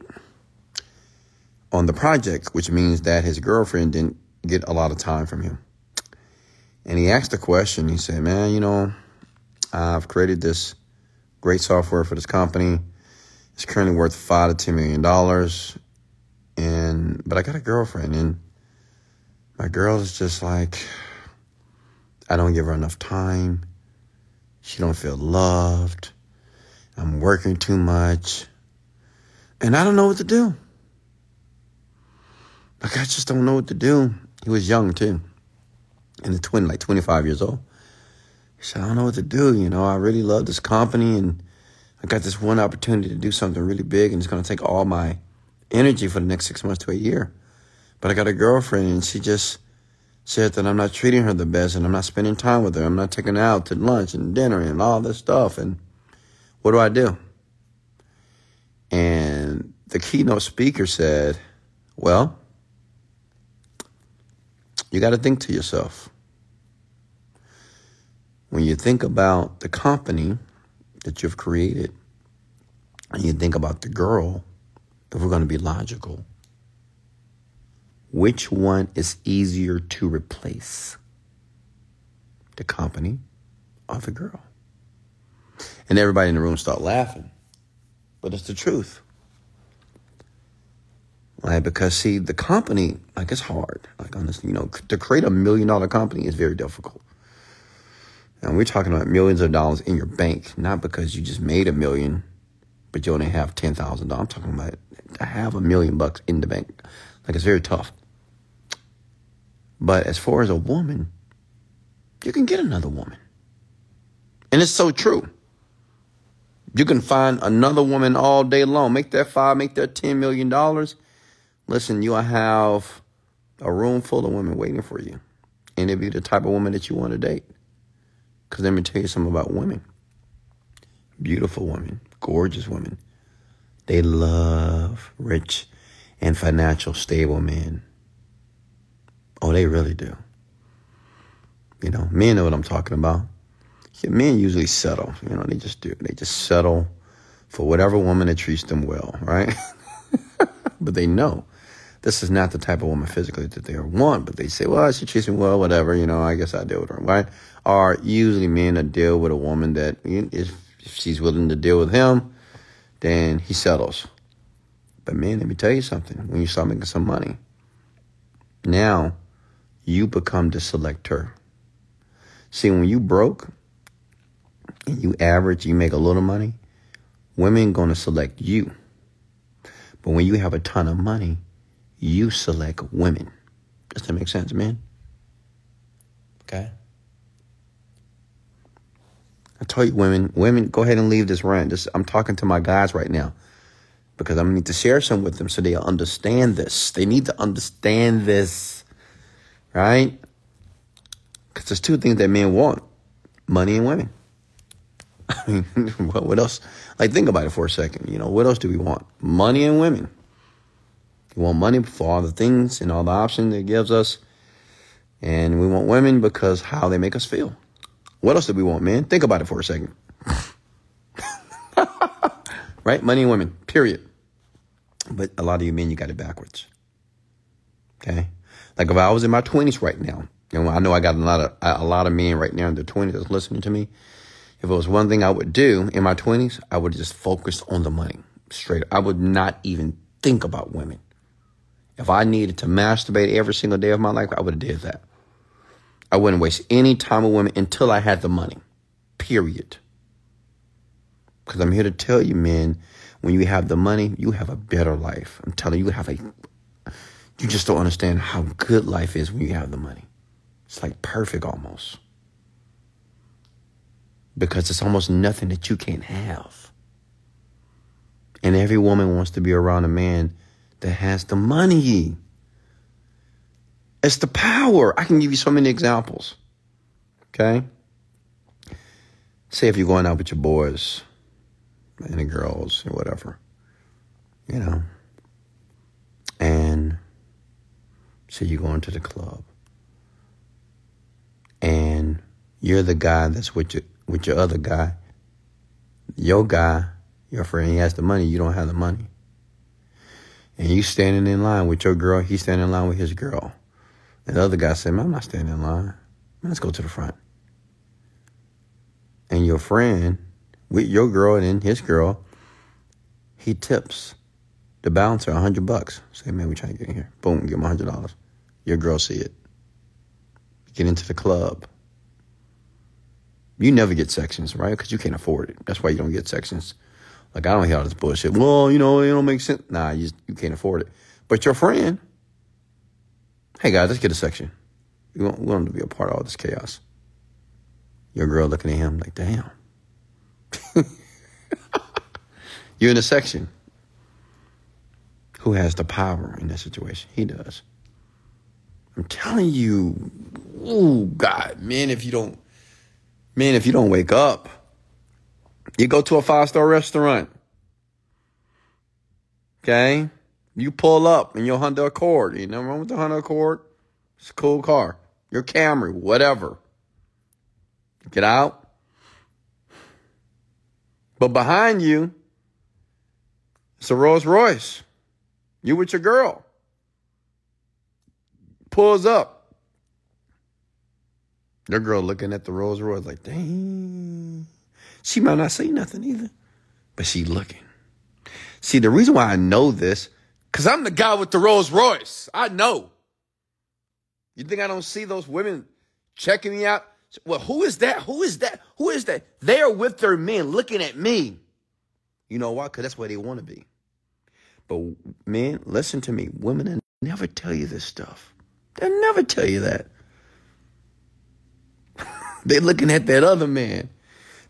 on the project, which means that his girlfriend didn't get a lot of time from him. And he asked a question. He said, "Man, you know, I've created this great software for this company. It's currently worth five to ten million dollars, and but I got a girlfriend, and my girl is just like, I don't give her enough time. She don't feel loved. I'm working too much, and I don't know what to do. Like I just don't know what to do. He was young too, and the twin, like 25 years old. He said, I don't know what to do. You know, I really love this company and I got this one opportunity to do something really big and it's going to take all my energy for the next six months to a year. But I got a girlfriend and she just said that I'm not treating her the best and I'm not spending time with her. I'm not taking her out to lunch and dinner and all this stuff. And what do I do? And the keynote speaker said, well, you got to think to yourself when you think about the company that you've created and you think about the girl, if we're going to be logical, which one is easier to replace? The company or the girl? And everybody in the room start laughing. But it's the truth. Right? Because see, the company, like it's hard. Like honestly, you know, to create a million dollar company is very difficult. And we're talking about millions of dollars in your bank, not because you just made a million, but you only have ten thousand dollars. I'm talking about to have a million bucks in the bank. Like it's very tough. But as far as a woman, you can get another woman. And it's so true. You can find another woman all day long. Make that five, make that ten million dollars. Listen, you'll have a room full of women waiting for you. And it'll be the type of woman that you want to date. Because let me tell you something about women beautiful women, gorgeous women. They love rich and financial stable men. Oh, they really do. You know, men know what I'm talking about. Yeah, men usually settle. You know, they just do. They just settle for whatever woman that treats them well, right? but they know this is not the type of woman physically that they want, but they say, well, she treats me well, whatever, you know, I guess I deal with her, right? Or usually men that deal with a woman that if, if she's willing to deal with him, then he settles. But man, let me tell you something. When you start making some money, now you become the selector. See, when you broke and you average, you make a little money, women gonna select you. But when you have a ton of money, you select women. Does that make sense, man? Okay. I tell you, women, women, go ahead and leave this rant. This, I'm talking to my guys right now because I'm gonna need to share some with them so they understand this. They need to understand this, right? Because there's two things that men want: money and women. I mean, what, what else? Like, think about it for a second. You know, what else do we want? Money and women. We want money for all the things and all the options it gives us. And we want women because how they make us feel. What else do we want, man? Think about it for a second. right? Money and women, period. But a lot of you men, you got it backwards. Okay? Like if I was in my 20s right now, and I know I got a lot of a lot of men right now in their 20s that's listening to me. If it was one thing I would do in my 20s, I would just focus on the money. Straight. I would not even think about women. If I needed to masturbate every single day of my life, I would have did that. I wouldn't waste any time with women until I had the money. Period. Because I'm here to tell you, men, when you have the money, you have a better life. I'm telling you, you have a you just don't understand how good life is when you have the money. It's like perfect almost. Because it's almost nothing that you can't have. And every woman wants to be around a man that has the money. It's the power. I can give you so many examples. Okay? Say if you're going out with your boys and the girls or whatever, you know, and say you're going to the club and You're the guy that's with your with your other guy. Your guy, your friend, he has the money. You don't have the money. And you standing in line with your girl. He's standing in line with his girl. And the other guy said, "Man, I'm not standing in line. Man, let's go to the front." And your friend, with your girl and then his girl, he tips the bouncer a hundred bucks. Say, "Man, we trying to get in here." Boom, give him a hundred dollars. Your girl see it. Get into the club you never get sections, right? Because you can't afford it. That's why you don't get sections. Like I don't hear all this bullshit. Well, you know, it don't make sense. Nah, you you can't afford it. But your friend, hey guys, let's get a section. We want, we want to be a part of all this chaos. Your girl looking at him like, damn. You're in a section. Who has the power in that situation? He does. I'm telling you, oh God, man, if you don't Man, if you don't wake up, you go to a five star restaurant. Okay? You pull up in your Honda Accord. You know wrong with the Honda Accord? It's a cool car. Your Camry, whatever. Get out. But behind you, it's a Rolls Royce. You with your girl. Pulls up. Your girl looking at the Rolls Royce like, dang. She might not say nothing either, but she looking. See, the reason why I know this, because I'm the guy with the Rolls Royce. I know. You think I don't see those women checking me out? Well, who is that? Who is that? Who is that? They are with their men looking at me. You know why? Because that's where they want to be. But men, listen to me. Women never tell you this stuff. They never tell you that. They're looking at that other man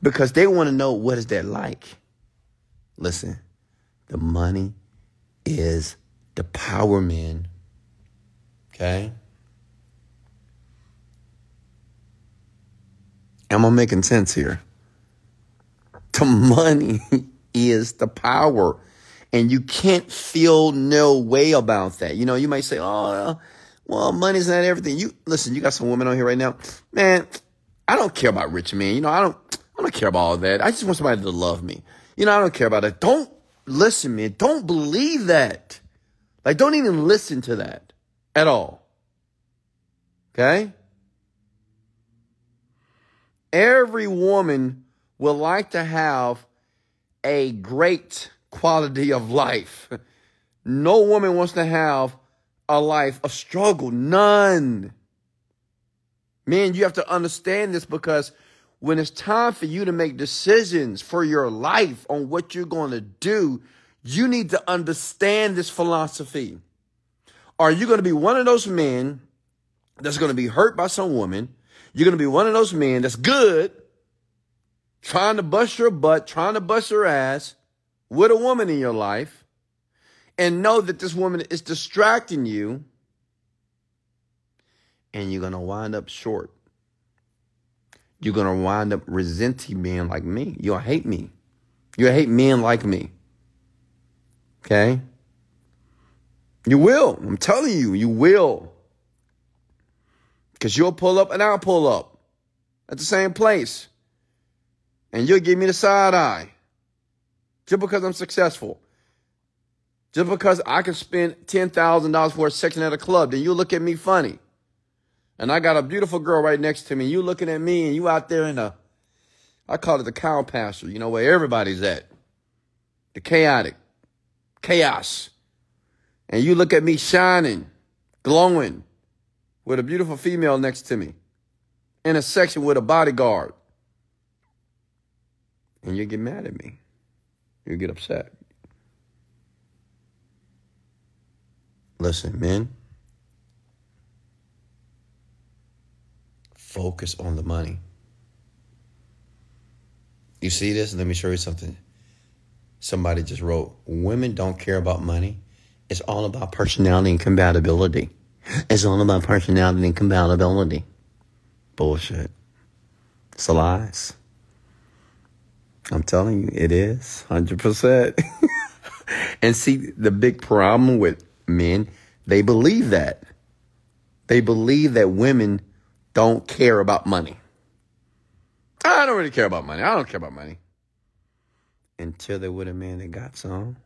because they want to know what is that like. Listen, the money is the power, man. Okay? Am I making sense here? The money is the power. And you can't feel no way about that. You know, you might say, oh, well, money's not everything. You listen, you got some women on here right now. Man, I don't care about rich men. You know, I don't, I don't care about all that. I just want somebody to love me. You know, I don't care about it. Don't listen, man. Don't believe that. Like, don't even listen to that at all. Okay? Every woman will like to have a great quality of life. No woman wants to have a life of struggle. None. Man, you have to understand this because when it's time for you to make decisions for your life on what you're going to do, you need to understand this philosophy. Are you going to be one of those men that's going to be hurt by some woman? You're going to be one of those men that's good, trying to bust your butt, trying to bust your ass with a woman in your life, and know that this woman is distracting you and you're going to wind up short. You're to wind up resenting men like me. You'll hate me. You'll hate men like me. Okay? You will. I'm telling you, you will. Because you'll pull up and I'll pull up at the same place. And you'll give me the side eye. Just because I'm successful. Just because I can spend $10,000 for a section at a club, then you look at me funny and I got a beautiful girl right next to me. You looking at me and you out there in the, I call it the cow pasture, you know, where everybody's at. The chaotic, chaos. And you look at me shining, glowing, with a beautiful female next to me, in a section with a bodyguard. And you get mad at me. You get upset. Listen, men. Focus on the money. You see this? Let me show you something. Somebody just wrote, Women don't care about money. It's all about personality and compatibility. It's all about personality and compatibility. Bullshit. It's a lies. I'm telling you, it is 100%. and see, the big problem with men, they believe that. They believe that women don't care about money. I don't really care about money. I don't care about money. Until they with a man that got some.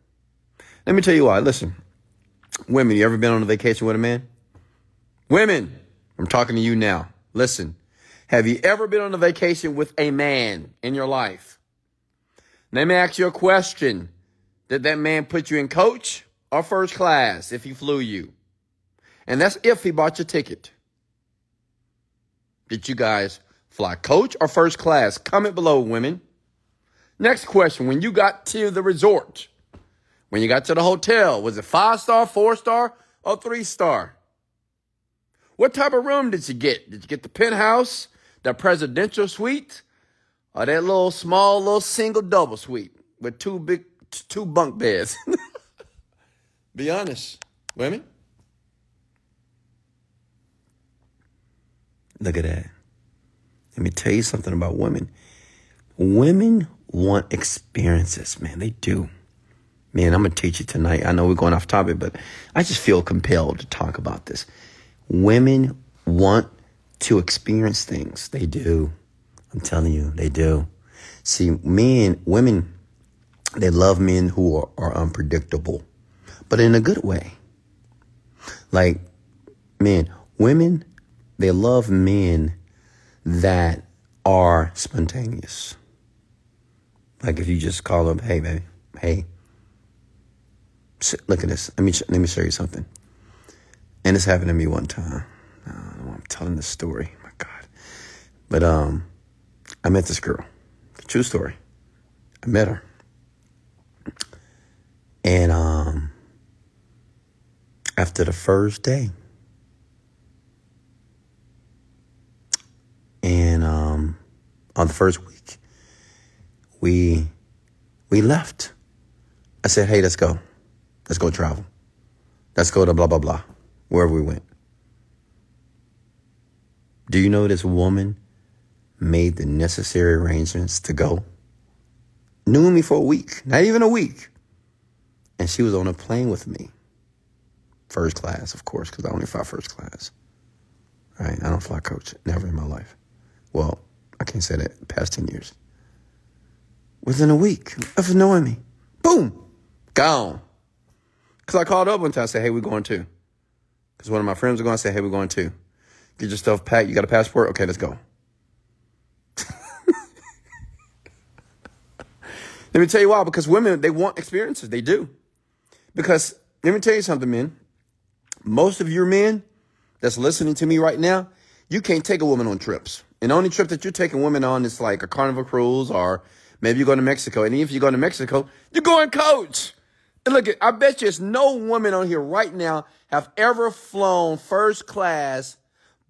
Let me tell you why. Listen, women, you ever been on a vacation with a man? Women, I'm talking to you now. Listen, have you ever been on a vacation with a man in your life? Let me ask you a question. Did that man put you in coach or first class if he flew you? And that's if he bought your ticket. Did you guys fly coach or first class? Comment below, women. Next question. When you got to the resort, when you got to the hotel, was it five star, four star, or three star? What type of room did you get? Did you get the penthouse, the presidential suite, or that little small, little single double suite with two big, two bunk beds? Be honest, women. Look at that. Let me tell you something about women. Women want experiences, man. They do. Man, I'm going to teach you tonight. I know we're going off topic, but I just feel compelled to talk about this. Women want to experience things. They do. I'm telling you, they do. See, men, women, they love men who are, are unpredictable, but in a good way. Like, men, women, they love men that are spontaneous. Like if you just call them, hey, baby, hey, look at this. Let me let me show you something. And this happened to me one time. I'm telling this story. My God. But um, I met this girl. True story. I met her. And um, after the first day, and um, on the first week, we we left. I said, "Hey, let's go. Let's go travel. Let's go to blah blah blah, wherever we went." Do you know this woman made the necessary arrangements to go? Knew me for a week, not even a week. And she was on a plane with me. First class, of course, because I only fly first class. Right? I don't fly coach, never in my life. Well, I can't say that, past 10 years. Within a week of knowing me, boom, gone. Because I called up one time and said, hey, we're going too. Because one of my friends was going to say, hey, we're going too. Get your stuff packed. You got a passport? Okay, let's go. let me tell you why. Because women, they want experiences. They do. Because let me tell you something, men. Most of your men that's listening to me right now, you can't take a woman on trips. And the only trip that you're taking women on is like a carnival cruise or maybe you're going to Mexico. And if you're going to Mexico, you're going coach. And look, I bet you there's no woman on here right now have ever flown first class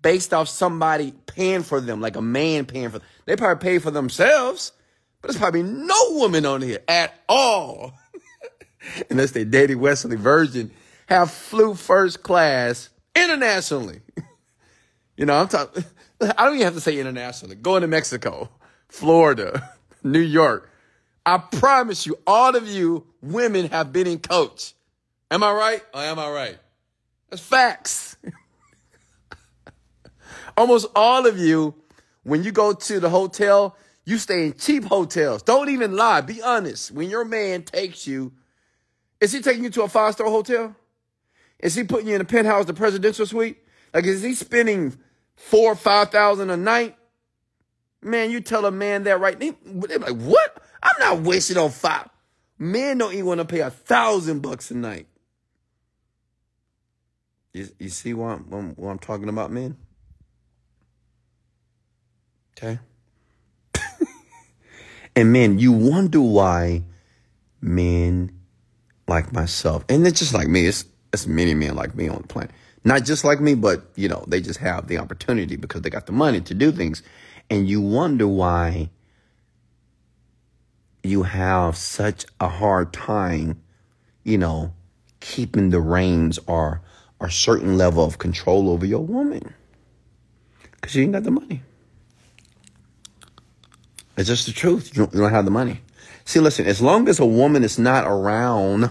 based off somebody paying for them, like a man paying for them. They probably pay for themselves, but there's probably no woman on here at all. Unless they dated Wesley Virgin, have flew first class internationally. you know, I'm talking, I don't even have to say internationally. Going to Mexico, Florida, New York. I promise you, all of you women have been in coach. Am I right or am I right? That's facts. Almost all of you, when you go to the hotel, you stay in cheap hotels. Don't even lie. Be honest. When your man takes you, is he taking you to a five star hotel? Is he putting you in a penthouse, the presidential suite? Like, is he spending four or five thousand a night? Man, you tell a man that right now, they're like, what? I'm not wasting on five. Men don't even want to pay a thousand bucks a night. You, you see what I'm, what I'm talking about, men? Okay. and men, you wonder why men like myself, and it's just like me, it's, it's many men like me on the planet. Not just like me, but you know, they just have the opportunity because they got the money to do things. And you wonder why you have such a hard time, you know, keeping the reins or a certain level of control over your woman. Because you ain't got the money. It's just the truth. You don't, you don't have the money. See, listen, as long as a woman is not around,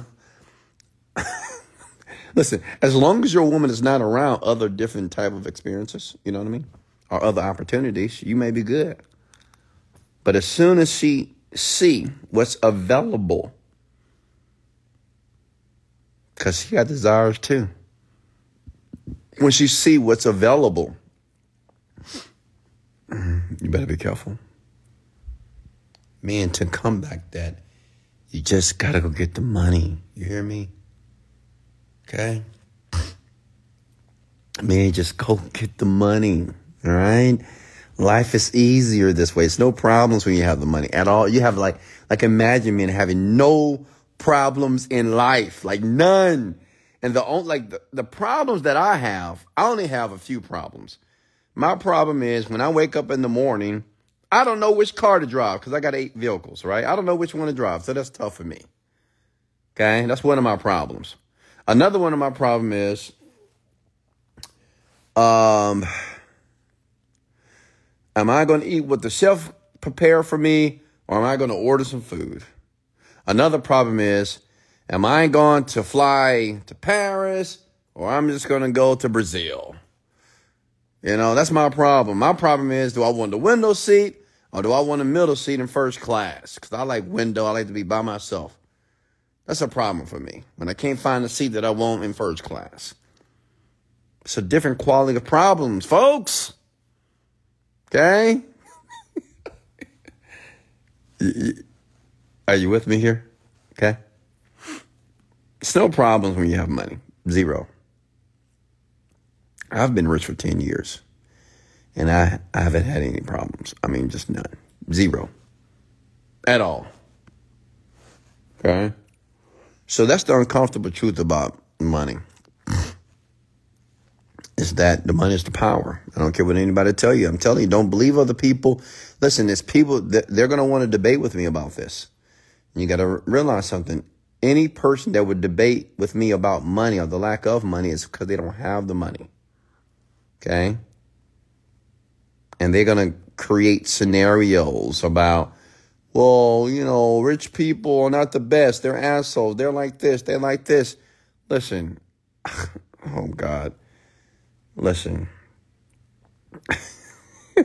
listen, as long as your woman is not around other different type of experiences, you know what I mean? Or other opportunities, you may be good. But as soon as she see what's available, because she got desires too. When she see what's available, you better be careful. Man, to come back that, you just gotta go get the money. You hear me? Okay? Man, just go get the money. All right? Life is easier this way. It's no problems when you have the money at all. You have like, like imagine me having no problems in life, like none. And the only, like the, the problems that I have, I only have a few problems. My problem is when I wake up in the morning, I don't know which car to drive because I got eight vehicles, right? I don't know which one to drive. So that's tough for me. Okay. That's one of my problems. Another one of my problem is, um, am I going to eat what the chef prepare for me or am I going to order some food? Another problem is, am I going to fly to Paris or I'm just going to go to Brazil? You know, that's my problem. My problem is, do I want the window seat or do I want a middle seat in first class? Because I like window. I like to be by myself. That's a problem for me when I can't find a seat that I want in first class. It's a different quality of problems, folks. Okay? Are you with me here? Okay? It's no problems when you have money. Zero. I've been rich for 10 years and I, I haven't had any problems. I mean, just none. Zero. At all. Okay? So that's the uncomfortable truth about money. Is that the money is the power. I don't care what anybody tell you. I'm telling you, don't believe other people. Listen, it's people that they're going to want to debate with me about this. You got to realize something. Any person that would debate with me about money or the lack of money is because they don't have the money. Okay? And they're going to create scenarios about, well, you know, rich people are not the best. They're assholes. They're like this. They're like this. Listen. oh, God. Listen.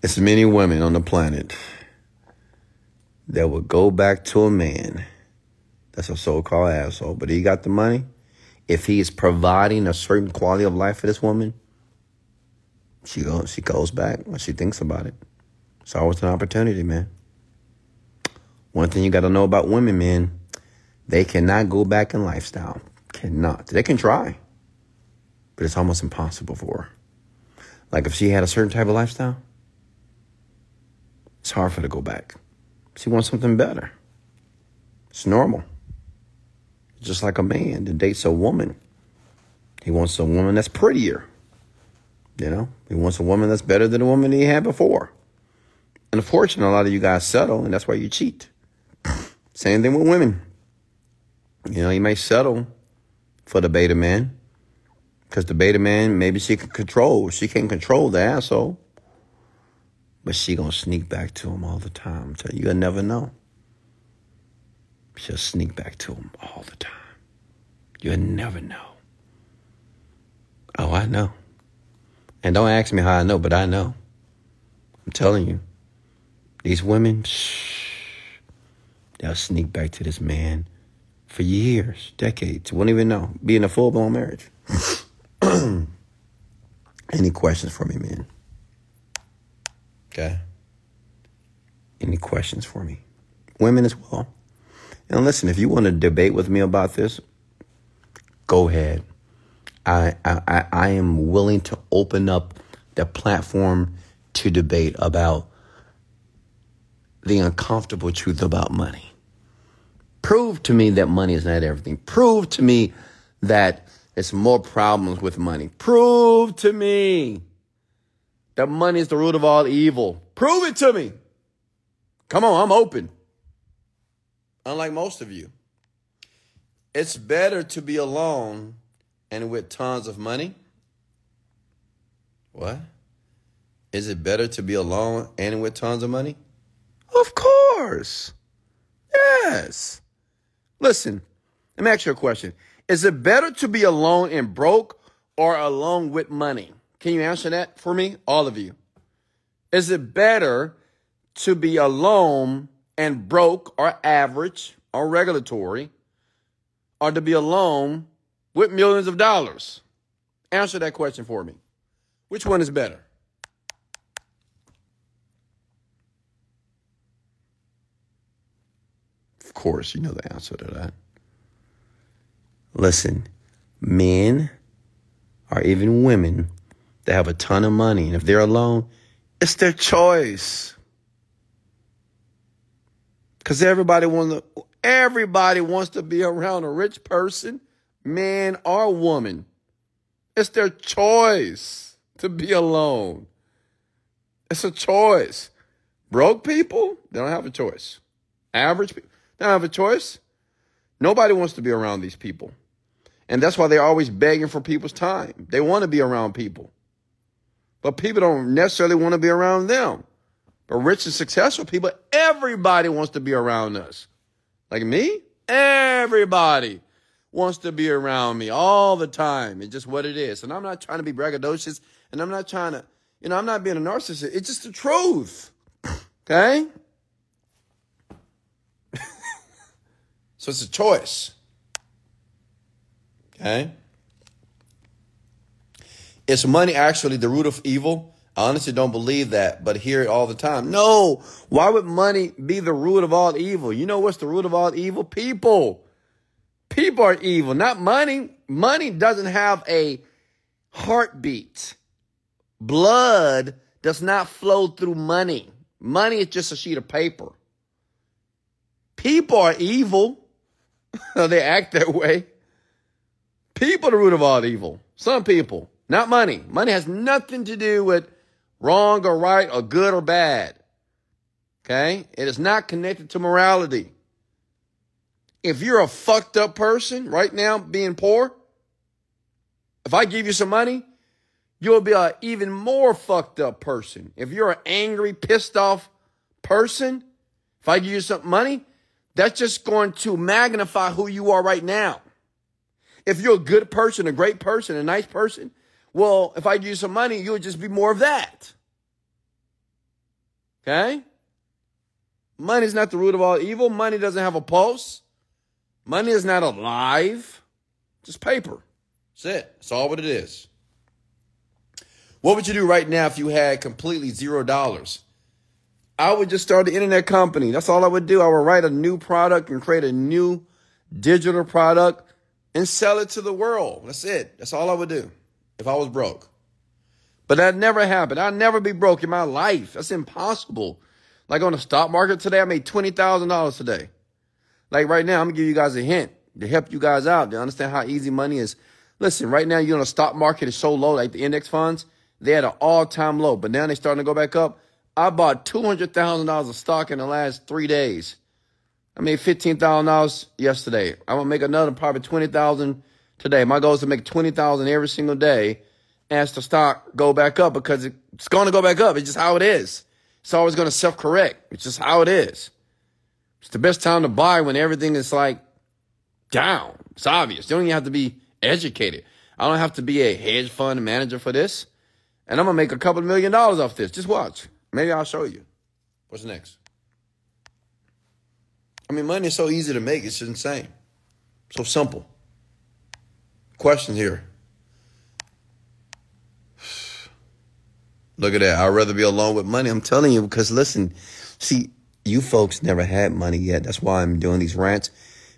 There's many women on the planet that would go back to a man that's a so-called asshole, but he got the money if he is providing a certain quality of life for this woman, she goes she goes back when she thinks about it. It's always an opportunity, man. One thing you got to know about women, man, they cannot go back in lifestyle. Cannot. They can try, but it's almost impossible for her. Like if she had a certain type of lifestyle, it's hard for her to go back. She wants something better. It's normal just like a man that dates a woman. He wants a woman that's prettier. You know, he wants a woman that's better than the woman he had before. Unfortunately, a lot of you guys settle, and that's why you cheat. Same thing with women. You know, you may settle for the beta man because the beta man, maybe she can control. She can control the asshole, but she gonna sneak back to him all the time. So you'll never know. She'll sneak back to him all the time. You'll never know. Oh, I know. And don't ask me how I know, but I know. I'm telling you. These women, shh, they'll sneak back to this man for years, decades. Won't even know. Be in a full blown marriage. Any questions for me, man? Okay. Any questions for me? Women as well. And listen, if you want to debate with me about this, go ahead. I, I, I am willing to open up the platform to debate about the uncomfortable truth about money. Prove to me that money is not everything. Prove to me that it's more problems with money. Prove to me that money is the root of all evil. Prove it to me. Come on, I'm open unlike most of you. It's better to be alone and with tons of money. What? Is it better to be alone and with tons of money? Of course. Yes. Listen, let me ask you a question. Is it better to be alone and broke or alone with money? Can you answer that for me? All of you. Is it better to be alone and broke or average or regulatory or to be alone with millions of dollars? Answer that question for me. Which one is better? Of course, you know the answer to that. Listen, men or even women that have a ton of money, and if they're alone, it's their choice. Cause everybody wants to, everybody wants to be around a rich person, man or woman. It's their choice to be alone. It's a choice. Broke people, they don't have a choice. Average people, they don't have a choice. Nobody wants to be around these people. And that's why they're always begging for people's time. They want to be around people. But people don't necessarily want to be around them. But rich and successful people, everybody wants to be around us. Like me, everybody wants to be around me all the time. It's just what it is. And I'm not trying to be braggadocious and I'm not trying to, you know, I'm not being a narcissist. It's just the truth. Okay? So it's a choice. Okay? Is money actually the root of evil? I honestly don't believe that, but hear it all the time. No. Why would money be the root of all evil? You know what's the root of all evil? People. People are evil, not money. Money doesn't have a heartbeat. Blood does not flow through money. Money is just a sheet of paper. People are evil. they act that way. People are the root of all evil. Some people, not money. Money has nothing to do with wrong or right or good or bad. Okay? It is not connected to morality. If you're a fucked up person right now being poor, if I give you some money, you'll be an even more fucked up person. If you're an angry, pissed off person, if I give you some money, that's just going to magnify who you are right now. If you're a good person, a great person, a nice person, well, if I give you some money, you'll just be more of that. Okay? Money is not the root of all evil. Money doesn't have a pulse. Money is not alive. Just paper. That's it. That's all what it is. What would you do right now if you had completely zero dollars? I would just start an internet company. That's all I would do. I would write a new product and create a new digital product and sell it to the world. That's it. That's all I would do if I was broke. But that never happened. I'd never be broke in my life. That's impossible. Like on the stock market today, I made $20,000 today. Like right now, I'm gonna give you guys a hint to help you guys out to understand how easy money is. Listen, right now, you know, the stock market is so low, like the index funds, they had an all time low, but now they're starting to go back up. I bought $200,000 of stock in the last three days. I made fifteen thousand dollars yesterday. I'm gonna make another probably twenty thousand today. My goal is to make twenty thousand every single day as the stock go back up because it's gonna go back up. It's just how it is. It's always gonna self correct. It's just how it is. It's the best time to buy when everything is like down. It's obvious. You don't even have to be educated. I don't have to be a hedge fund manager for this. And I'm gonna make a couple million dollars off this. Just watch. Maybe I'll show you. What's next? I mean, money is so easy to make, it's insane. So simple. Question here. Look at that. I'd rather be alone with money. I'm telling you, because listen, see, you folks never had money yet. That's why I'm doing these rants,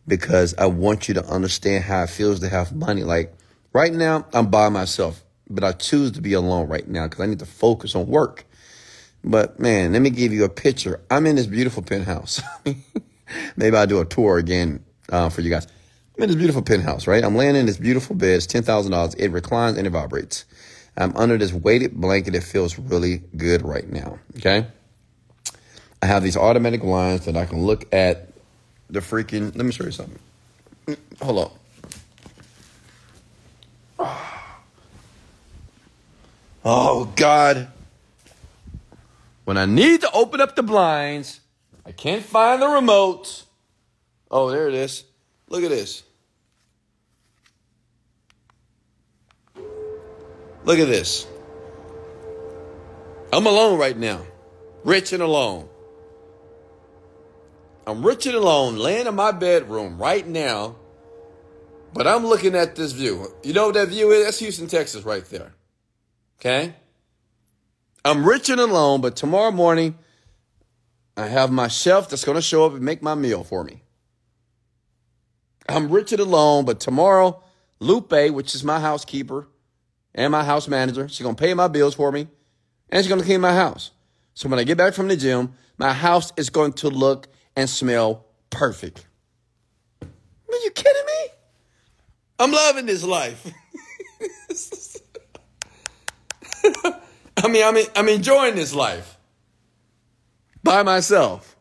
because I want you to understand how it feels to have money. Like right now, I'm by myself, but I choose to be alone right now because I need to focus on work. But man, let me give you a picture. I'm in this beautiful penthouse. Maybe I'll do a tour again uh, for you guys. I'm in this beautiful penthouse, right? I'm laying in this beautiful bed. It's $10,000. It reclines and it vibrates. I'm under this weighted blanket. It feels really good right now. Okay. I have these automatic lines that I can look at the freaking. Let me show you something. Hold on. Oh, God. When I need to open up the blinds, I can't find the remote. Oh, there it is. Look at this. Look at this. I'm alone right now, rich and alone. I'm rich and alone, laying in my bedroom right now, but I'm looking at this view. You know what that view is? That's Houston, Texas, right there. Okay? I'm rich and alone, but tomorrow morning, I have my chef that's going to show up and make my meal for me. I'm rich and alone, but tomorrow, Lupe, which is my housekeeper and my house manager, she's going to pay my bills for me and she's going to clean my house. So when I get back from the gym, my house is going to look and smell perfect. Are you kidding me? I'm loving this life. I mean, I'm, I'm enjoying this life by myself.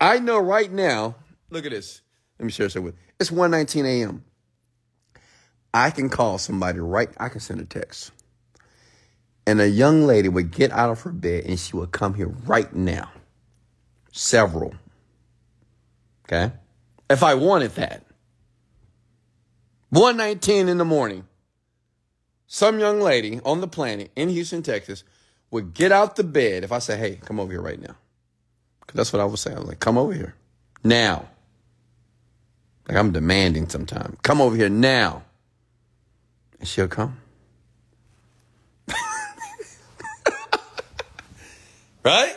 I know right now, look at this. Let me share something with you. It's 1.19 a.m. I can call somebody right, I can send a text. And a young lady would get out of her bed and she would come here right now. Several. Okay? If I wanted that. 119 in the morning. Some young lady on the planet in Houston, Texas would get out the bed if I say, hey, come over here right now. Because that's what I would say. I was like, come over here. Now. Like I'm demanding sometimes. Come over here now. And she'll come. right?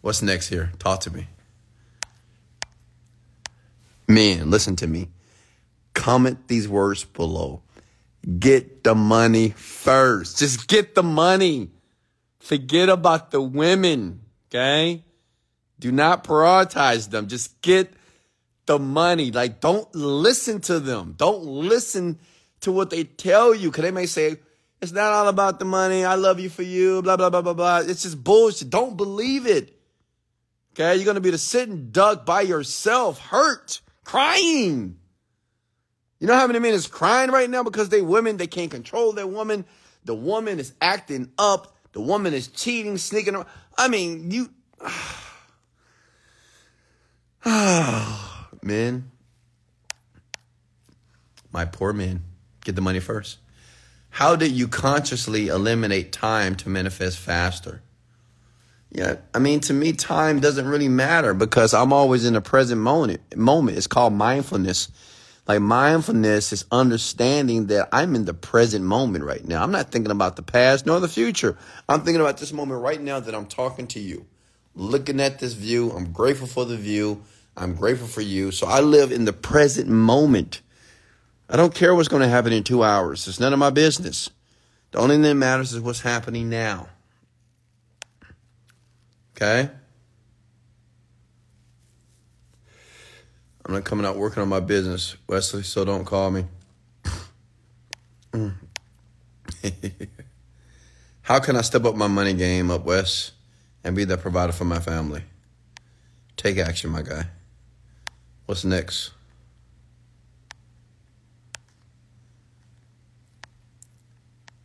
What's next here? Talk to me. Man, listen to me. Comment these words below. Get the money first. Just get the money. Forget about the women, okay? Do not prioritize them. Just get the money. Like, don't listen to them. Don't listen to what they tell you. Cause they may say, it's not all about the money. I love you for you, blah, blah, blah, blah, blah. It's just bullshit. Don't believe it. Okay. You're going to be the sitting duck by yourself, hurt, crying. You know how many men is crying right now because they women, they can't control their woman. The woman is acting up. The woman is cheating, sneaking around. I mean, you, men, my poor men, get the money first. How did you consciously eliminate time to manifest faster? Yeah, I mean, to me, time doesn't really matter because I'm always in the present moment. Moment. It's called mindfulness. Like mindfulness is understanding that I'm in the present moment right now. I'm not thinking about the past nor the future. I'm thinking about this moment right now that I'm talking to you, looking at this view. I'm grateful for the view. I'm grateful for you. So I live in the present moment. I don't care what's going to happen in two hours. It's none of my business. The only thing that matters is what's happening now. Okay? I'm not coming out working on my business, Wesley, so don't call me. How can I step up my money game up Wes and be the provider for my family? Take action, my guy. What's next?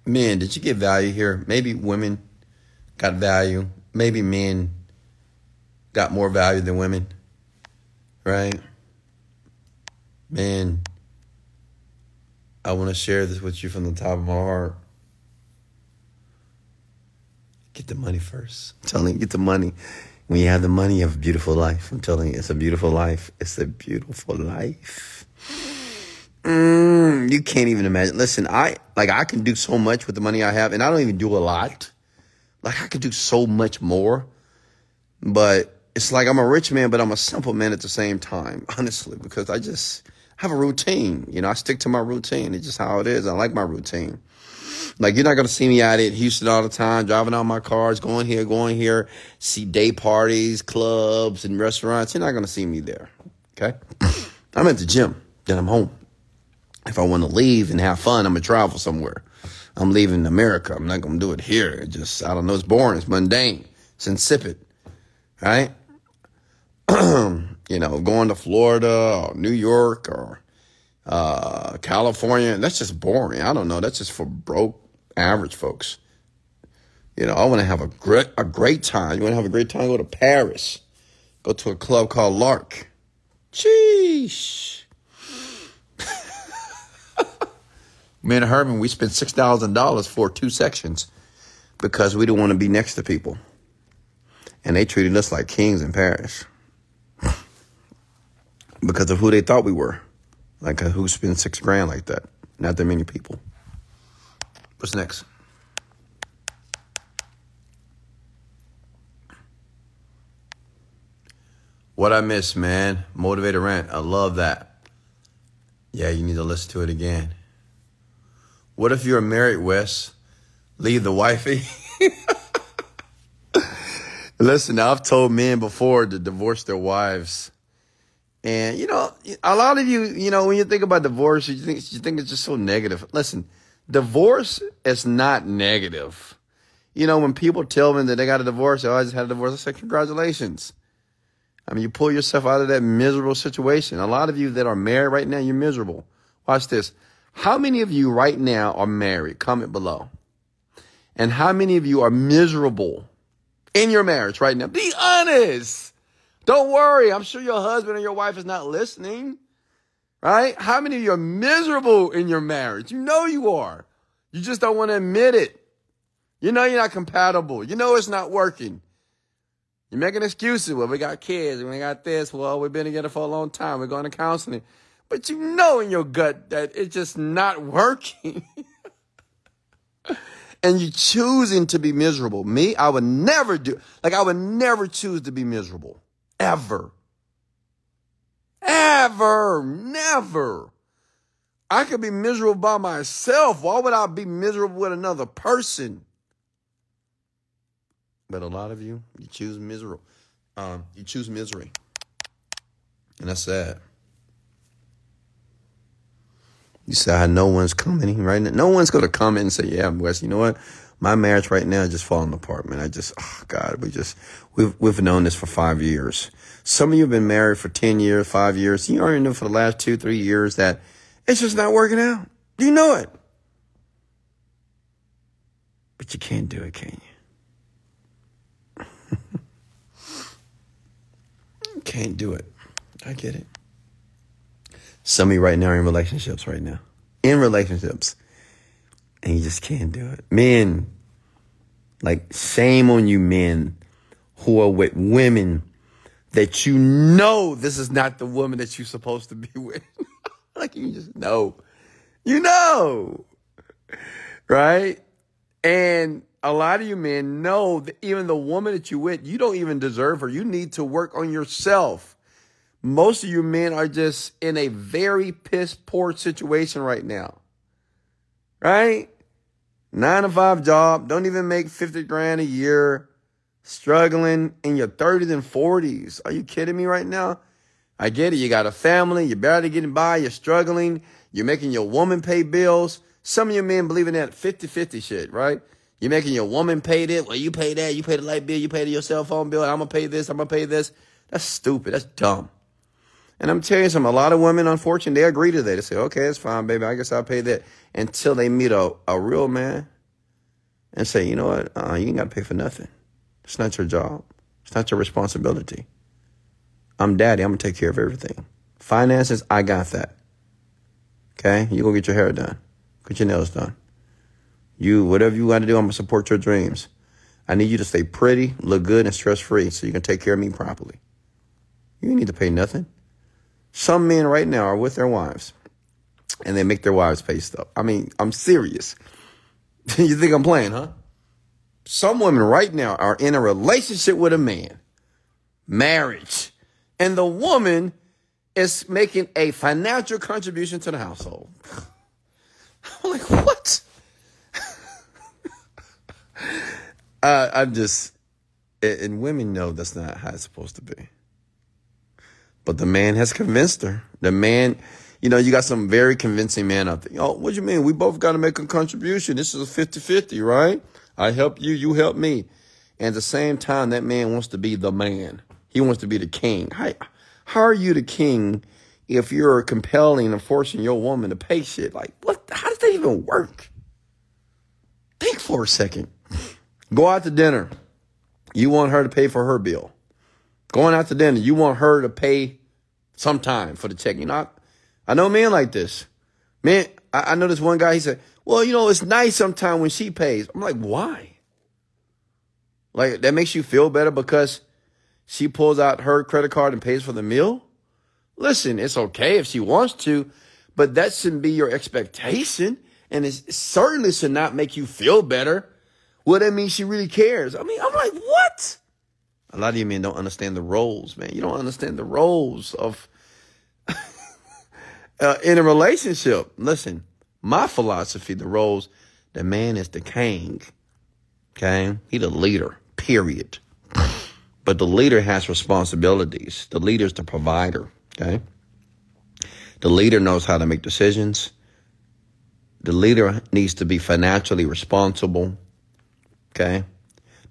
Men, did you get value here? Maybe women got value. Maybe men got more value than women. Right? Man, I want to share this with you from the top of my heart. Get the money first. I'm telling you, get the money. When you have the money, you have a beautiful life. I'm telling you, it's a beautiful life. It's a beautiful life. Mm, you can't even imagine. Listen, I like I can do so much with the money I have, and I don't even do a lot. Like I could do so much more, but it's like I'm a rich man, but I'm a simple man at the same time. Honestly, because I just have a routine. You know, I stick to my routine. It's just how it is. I like my routine. Like you're not gonna see me out at Houston all the time, driving out my cars, going here, going here, see day parties, clubs, and restaurants. You're not gonna see me there. Okay? I'm at the gym, then I'm home. If I want to leave and have fun, I'm gonna travel somewhere. I'm leaving America. I'm not gonna do it here. It just I don't know. It's boring. It's mundane. It's insipid. Right? you know, going to Florida or New York or uh, California. That's just boring. I don't know. That's just for broke, average folks. You know, I want to have a great a great time. You want to have a great time? Go to Paris. Go to a club called Lark. Sheesh. Me and Herman, we spent $6,000 for two sections because we didn't want to be next to people. And they treated us like kings in Paris because of who they thought we were. Like, uh, who spent six grand like that? Not that many people. What's next? What I miss, man. Motivated rant. I love that. Yeah, you need to listen to it again. What if you're married, Wes? Leave the wifey. Listen, I've told men before to divorce their wives. And you know, a lot of you, you know, when you think about divorce, you think you think it's just so negative. Listen, divorce is not negative. You know, when people tell me that they got a divorce, oh, I just had a divorce, I say congratulations. I mean, you pull yourself out of that miserable situation. A lot of you that are married right now, you're miserable. Watch this. How many of you right now are married? Comment below. And how many of you are miserable in your marriage right now? Be honest. Don't worry. I'm sure your husband or your wife is not listening. Right? How many of you are miserable in your marriage? You know you are. You just don't want to admit it. You know you're not compatible. You know it's not working. You're making excuses. Well, we got kids. We got this. Well, we've been together for a long time. We're going to counseling. But you know in your gut that it's just not working. and you're choosing to be miserable. Me, I would never do, like, I would never choose to be miserable. Ever. Ever. Never. I could be miserable by myself. Why would I be miserable with another person? But a lot of you, you choose miserable. Um, you choose misery. And that's sad. You say, no one's coming right now. No one's going to come in and say, yeah, Wes, you know what? My marriage right now is just falling apart, man. I just, oh God, we just, we've, we've known this for five years. Some of you have been married for 10 years, five years. You already know for the last two, three years that it's just not working out. You know it. But you can't do it, can you? can't do it. I get it. Some of you right now are in relationships right now. In relationships. And you just can't do it. Men, like shame on you men who are with women that you know this is not the woman that you're supposed to be with. like you just know. You know. Right? And a lot of you men know that even the woman that you with, you don't even deserve her. You need to work on yourself. Most of you men are just in a very piss poor situation right now. Right? Nine to five job, don't even make 50 grand a year, struggling in your 30s and 40s. Are you kidding me right now? I get it. You got a family, you're barely getting by, you're struggling, you're making your woman pay bills. Some of you men believe in that 50 50 shit, right? You're making your woman pay it. Well, you pay that, you pay the light bill, you pay your cell phone bill, I'm gonna pay this, I'm gonna pay this. That's stupid. That's dumb. And I'm telling you something, a lot of women, unfortunately, they agree to that. They say, okay, it's fine, baby. I guess I'll pay that until they meet a, a real man and say, you know what? Uh, you ain't got to pay for nothing. It's not your job. It's not your responsibility. I'm daddy. I'm going to take care of everything. Finances, I got that. Okay? You go get your hair done. Get your nails done. You, whatever you got to do, I'm going to support your dreams. I need you to stay pretty, look good, and stress free so you can take care of me properly. You need to pay nothing. Some men right now are with their wives and they make their wives pay stuff. I mean, I'm serious. you think I'm playing, huh? Some women right now are in a relationship with a man, marriage, and the woman is making a financial contribution to the household. I'm like, what? uh, I'm just, and women know that's not how it's supposed to be. But the man has convinced her. The man, you know, you got some very convincing man out there. Oh, what do you mean? We both got to make a contribution. This is a 50 50, right? I help you, you help me. And at the same time, that man wants to be the man. He wants to be the king. How, how are you the king if you're compelling and forcing your woman to pay shit? Like, what? How does that even work? Think for a second. Go out to dinner. You want her to pay for her bill. Going out to dinner, you want her to pay sometime for the check. You know, I, I know men like this. Man, I, I know this one guy, he said, well, you know, it's nice sometimes when she pays. I'm like, why? Like, that makes you feel better because she pulls out her credit card and pays for the meal? Listen, it's okay if she wants to, but that shouldn't be your expectation. And it certainly should not make you feel better. Well, that means she really cares. I mean, I'm like, what? A lot of you men don't understand the roles, man. You don't understand the roles of uh, in a relationship. Listen, my philosophy, the roles, the man is the king. Okay, he the leader. Period. But the leader has responsibilities. The leader is the provider. Okay, the leader knows how to make decisions. The leader needs to be financially responsible. Okay.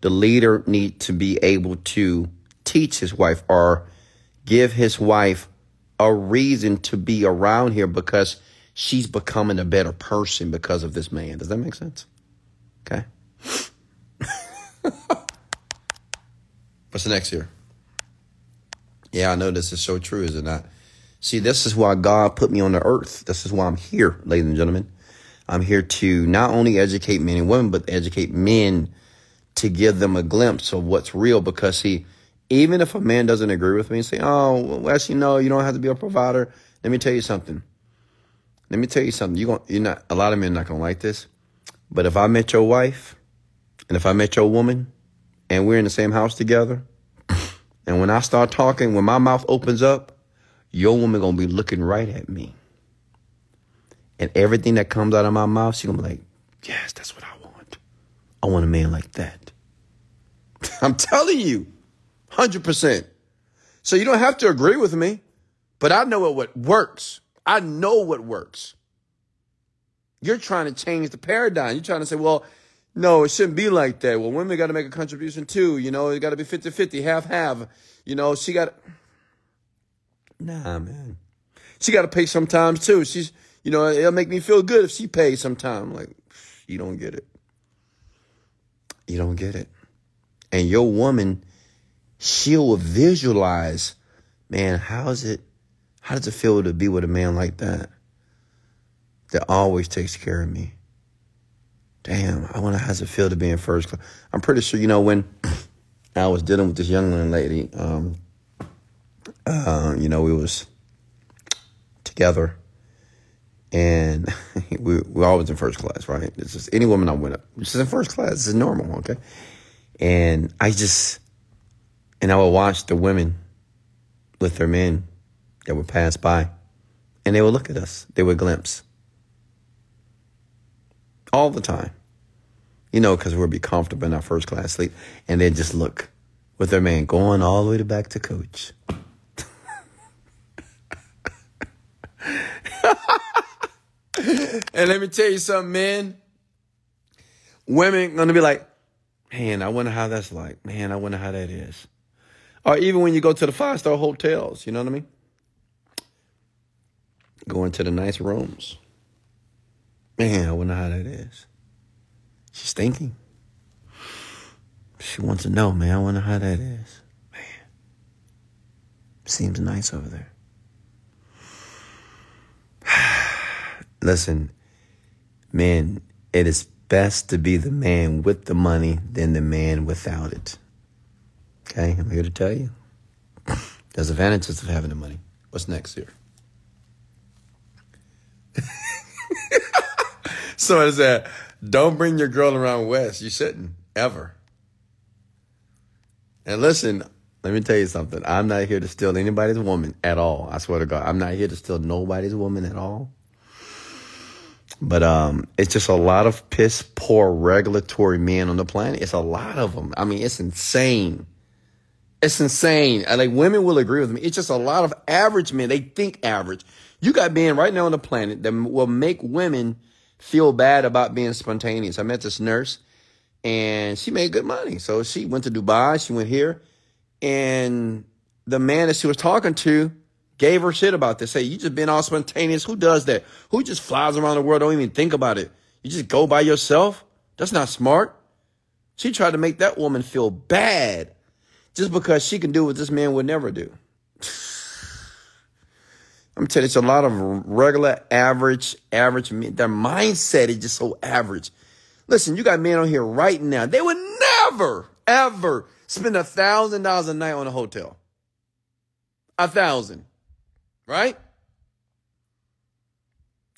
The leader need to be able to teach his wife or give his wife a reason to be around here because she's becoming a better person because of this man. Does that make sense? Okay. What's the next here? Yeah, I know this is so true, is it not? See, this is why God put me on the earth. This is why I'm here, ladies and gentlemen. I'm here to not only educate men and women, but educate men to give them a glimpse of what's real. Because see, even if a man doesn't agree with me and say, "Oh, well, actually, no, you don't have to be a provider," let me tell you something. Let me tell you something. You're, gonna, you're not a lot of men not gonna like this, but if I met your wife, and if I met your woman, and we're in the same house together, and when I start talking, when my mouth opens up, your woman gonna be looking right at me. And everything that comes out of my mouth, she gonna be like, yes, that's what I want. I want a man like that. I'm telling you, 100%. So you don't have to agree with me, but I know what works. I know what works. You're trying to change the paradigm. You're trying to say, well, no, it shouldn't be like that. Well, women got to make a contribution too. You know, it got to be 50 50, half half. You know, she got. Nah, man. She got to pay sometimes too. She's, you know, it'll make me feel good if she pays sometime. Like, you don't get it. You don't get it. And your woman, she'll visualize, man, how's it, how does it feel to be with a man like that? That always takes care of me. Damn, I wonder how does it feel to be in first class. I'm pretty sure, you know, when I was dealing with this young lady, um, uh, you know, we was together and we we always in first class, right? It's just any woman I went up, she's in first class. This is normal, okay? And I just, and I would watch the women with their men that would pass by, and they would look at us. They would glimpse all the time, you know, because we'd be comfortable in our first class sleep, and they'd just look with their man going all the way back to coach. and let me tell you something, man. Women gonna be like, man, I wonder how that's like. Man, I wonder how that is. Or even when you go to the five star hotels, you know what I mean? Going to the nice rooms. Man, I wonder how that is. She's thinking. She wants to know, man. I wonder how that is. Man. Seems nice over there. Listen, man, it is best to be the man with the money than the man without it. Okay, I'm here to tell you. There's advantages of having the money. What's next here? Someone said, don't bring your girl around Wes. You shouldn't, ever. And listen, let me tell you something. I'm not here to steal anybody's woman at all. I swear to God. I'm not here to steal nobody's woman at all. But um, it's just a lot of piss poor regulatory men on the planet. It's a lot of them. I mean, it's insane. It's insane. I, like women will agree with me. It's just a lot of average men. They think average. You got men right now on the planet that will make women feel bad about being spontaneous. I met this nurse and she made good money. So she went to Dubai. She went here and the man that she was talking to gave her shit about this. Say, you just been all spontaneous. Who does that? Who just flies around the world, don't even think about it? You just go by yourself? That's not smart. She tried to make that woman feel bad just because she can do what this man would never do. I'm telling you, it's a lot of regular, average, average men. Their mindset is just so average. Listen, you got men on here right now. They would never, ever spend a thousand dollars a night on a hotel. A thousand. Right?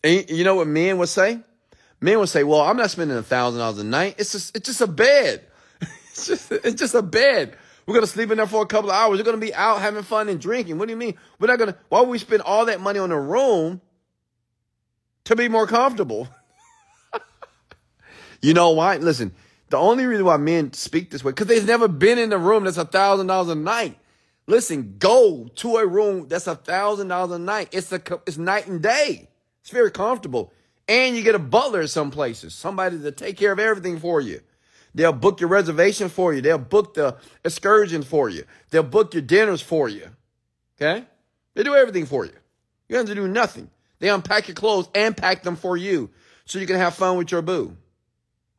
And you know what men would say? Men would say, well, I'm not spending a thousand dollars a night. It's just, it's just a bed. it's just, it's just a bed. We're going to sleep in there for a couple of hours. We're going to be out having fun and drinking. What do you mean? We're not going to, why would we spend all that money on a room to be more comfortable? you know why? Listen, the only reason why men speak this way, because they've never been in a room that's a thousand dollars a night. Listen, go to a room that's a thousand dollars a night. It's a, it's night and day. It's very comfortable. And you get a butler at some places, somebody to take care of everything for you. They'll book your reservation for you. They'll book the excursion for you. They'll book your dinners for you. Okay? They do everything for you. You have to do nothing. They unpack your clothes and pack them for you so you can have fun with your boo.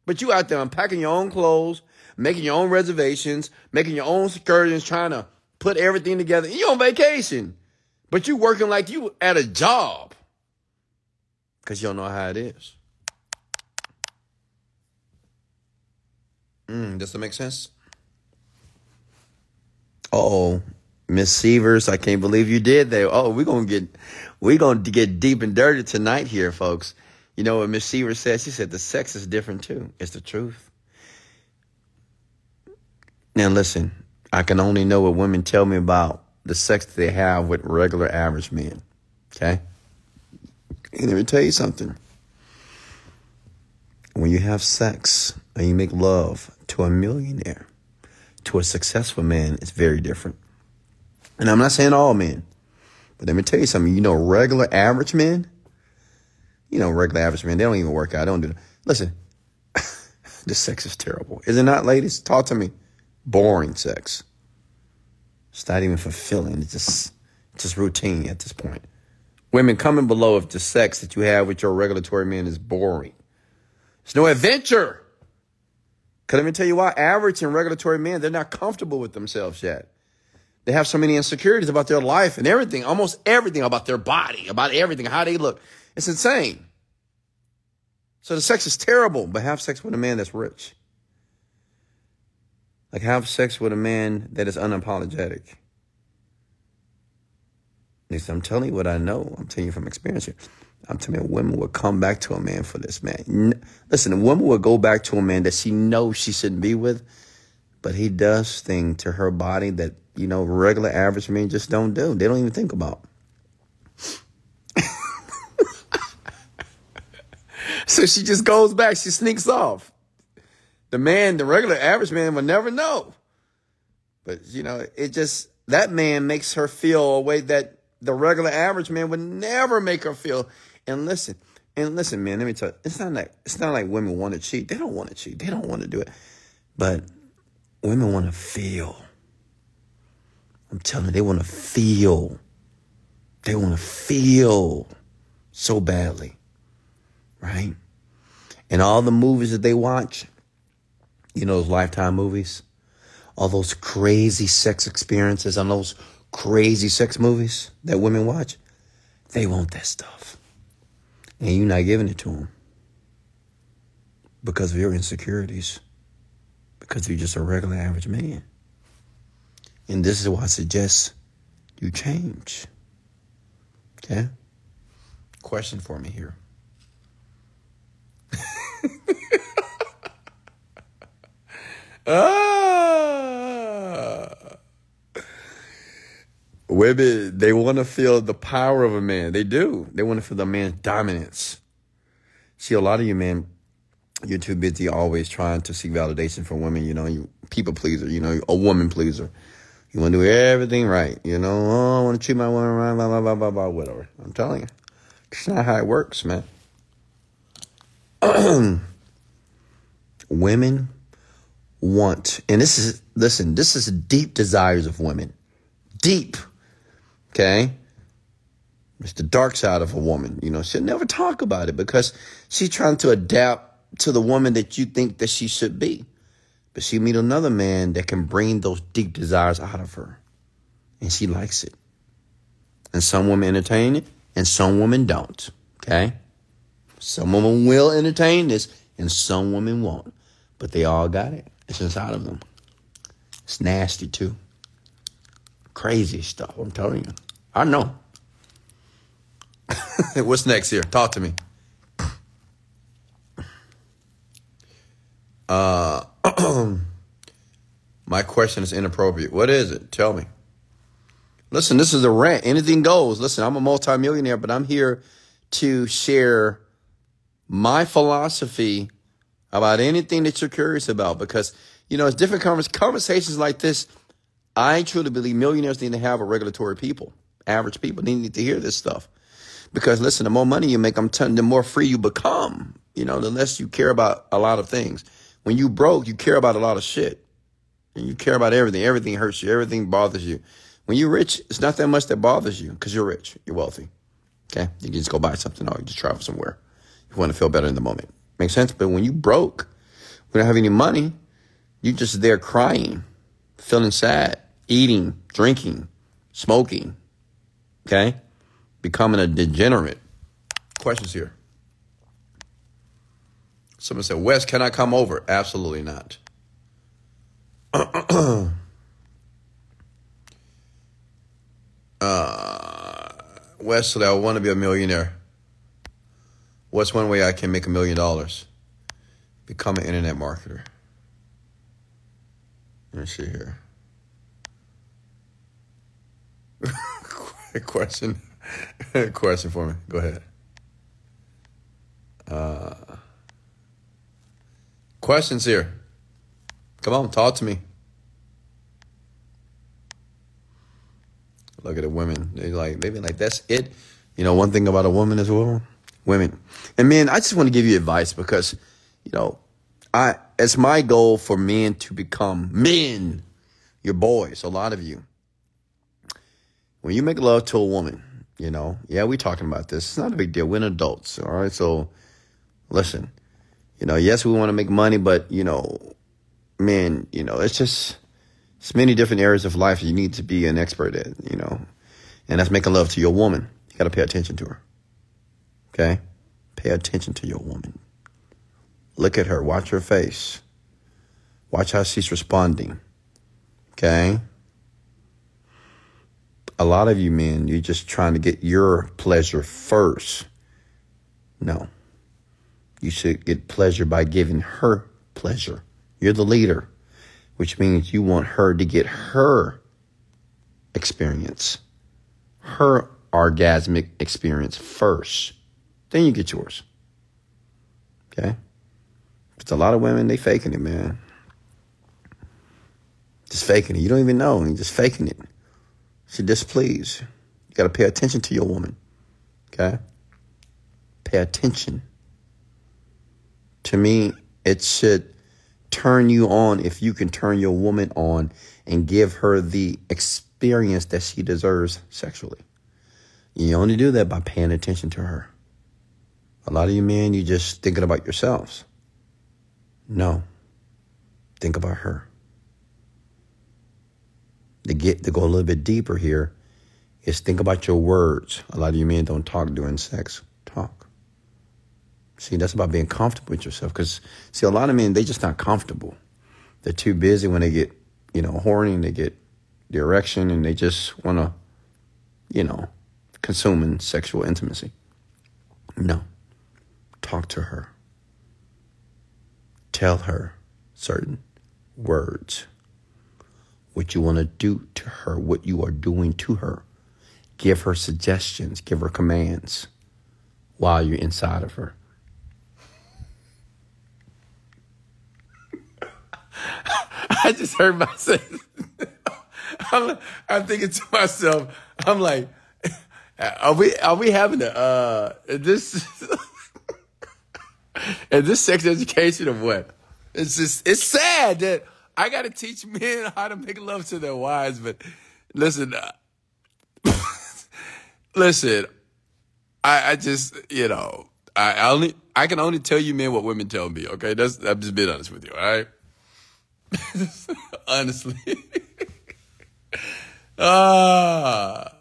But you out there unpacking your own clothes, making your own reservations, making your own excursions, trying to put everything together. You on vacation, but you working like you at a job because you don't know how it is. Mm, does that make sense? oh, Miss Severs, I can't believe you did that. Oh, we're gonna get we're gonna get deep and dirty tonight here, folks. You know what Miss Severs said? She said the sex is different too. It's the truth. Now listen, I can only know what women tell me about the sex that they have with regular average men. Okay? And let me tell you something. When you have sex and you make love to a millionaire, to a successful man, it's very different. And I'm not saying all men, but let me tell you something. You know, regular average men, you know, regular average men, they don't even work out. They don't do that. Listen, the sex is terrible. Is it not, ladies? Talk to me. Boring sex. It's not even fulfilling. It's just, it's just routine at this point. Women coming below if the sex that you have with your regulatory men is boring. It's no adventure. Cause let me tell you why average and regulatory men, they're not comfortable with themselves yet. They have so many insecurities about their life and everything, almost everything about their body, about everything, how they look. It's insane. So the sex is terrible, but have sex with a man that's rich. Like have sex with a man that is unapologetic. Listen, I'm telling you what I know. I'm telling you from experience here. I'm telling you, women will come back to a man for this man. Listen, a woman will go back to a man that she knows she shouldn't be with, but he does things to her body that, you know, regular average men just don't do. They don't even think about. so she just goes back. She sneaks off. The man, the regular average man will never know. But, you know, it just, that man makes her feel a way that the regular average man would never make her feel. And listen, and listen, man, let me tell you, it's not like it's not like women want to cheat. They don't want to cheat. They don't want to do it. But women want to feel. I'm telling you, they want to feel. They want to feel so badly. Right? And all the movies that they watch, you know, those lifetime movies, all those crazy sex experiences on those crazy sex movies that women watch, they want that stuff. And you're not giving it to them because of your insecurities, because you're just a regular average man. And this is why I suggest you change. Okay? Question for me here. ah! Women, they want to feel the power of a man. They do. They want to feel the man's dominance. See, a lot of you men, you're too busy always trying to seek validation from women. You know, you people pleaser. You know, a woman pleaser. You want to do everything right. You know, oh, I want to treat my woman right, blah, blah, blah, blah, blah, whatever. I'm telling you. It's not how it works, man. women want, and this is, listen, this is deep desires of women. Deep. Okay? It's the dark side of a woman. You know, she'll never talk about it because she's trying to adapt to the woman that you think that she should be. But she meet another man that can bring those deep desires out of her. And she likes it. And some women entertain it, and some women don't. Okay? Some women will entertain this, and some women won't. But they all got it. It's inside of them. It's nasty too. Crazy stuff, I'm telling you. I know. What's next here? Talk to me. Uh, my question is inappropriate. What is it? Tell me. Listen, this is a rant. Anything goes. Listen, I'm a multimillionaire, but I'm here to share my philosophy about anything that you're curious about because, you know, it's different conversations like this. I truly believe millionaires need to have a regulatory people, average people need to hear this stuff. Because listen, the more money you make, I'm telling the more free you become, you know, the less you care about a lot of things. When you broke, you care about a lot of shit. And you care about everything. Everything hurts you. Everything bothers you. When you're rich, it's not that much that bothers you because you're rich. You're wealthy. Okay? You can just go buy something or you just travel somewhere. You want to feel better in the moment. Makes sense? But when you broke, we don't have any money, you're just there crying, feeling sad, eating, drinking, smoking. Okay? Becoming a degenerate. Questions here. Someone said, Wes, can I come over? Absolutely not. uh, Wesley, I want to be a millionaire. What's one way I can make a million dollars? Become an internet marketer. Let me see here. question. question for me. Go ahead. Uh, Questions here. Come on, talk to me. Look at the women. They like maybe like that's it. You know, one thing about a woman as well, women and men. I just want to give you advice because, you know, I it's my goal for men to become men, your boys. A lot of you. When you make love to a woman, you know, yeah, we talking about this. It's not a big deal. We're adults, all right. So, listen you know, yes, we want to make money, but you know, man, you know, it's just it's many different areas of life you need to be an expert at, you know, and that's making love to your woman. You got to pay attention to her. Okay, pay attention to your woman. Look at her. Watch her face. Watch how she's responding. Okay. A lot of you men, you're just trying to get your pleasure first. No. You should get pleasure by giving her pleasure. You're the leader, which means you want her to get her experience, her orgasmic experience first. Then you get yours. Okay? But a lot of women, they faking it, man. Just faking it. You don't even know. You're just faking it. She displeased. You got to pay attention to your woman. Okay? Pay attention to me, it should turn you on if you can turn your woman on and give her the experience that she deserves sexually. You only do that by paying attention to her. A lot of you men, you just thinking about yourselves. No. Think about her. To get to go a little bit deeper here is think about your words. A lot of you men don't talk during sex. Talk. See, that's about being comfortable with yourself. Because, see, a lot of men, they just not comfortable. They're too busy when they get, you know, horny they get the erection and they just want to, you know, consume in sexual intimacy. No. Talk to her. Tell her certain words. What you want to do to her, what you are doing to her. Give her suggestions, give her commands while you're inside of her. I just heard myself. I'm, I'm thinking to myself, I'm like, are we are we having a uh this is this sex education or what? It's just it's sad that I got to teach men how to make love to their wives, but listen, uh, listen, I I just you know I, only I can only tell you men what women tell me. Okay, that's I'm just being honest with you. All right. Honestly. ah.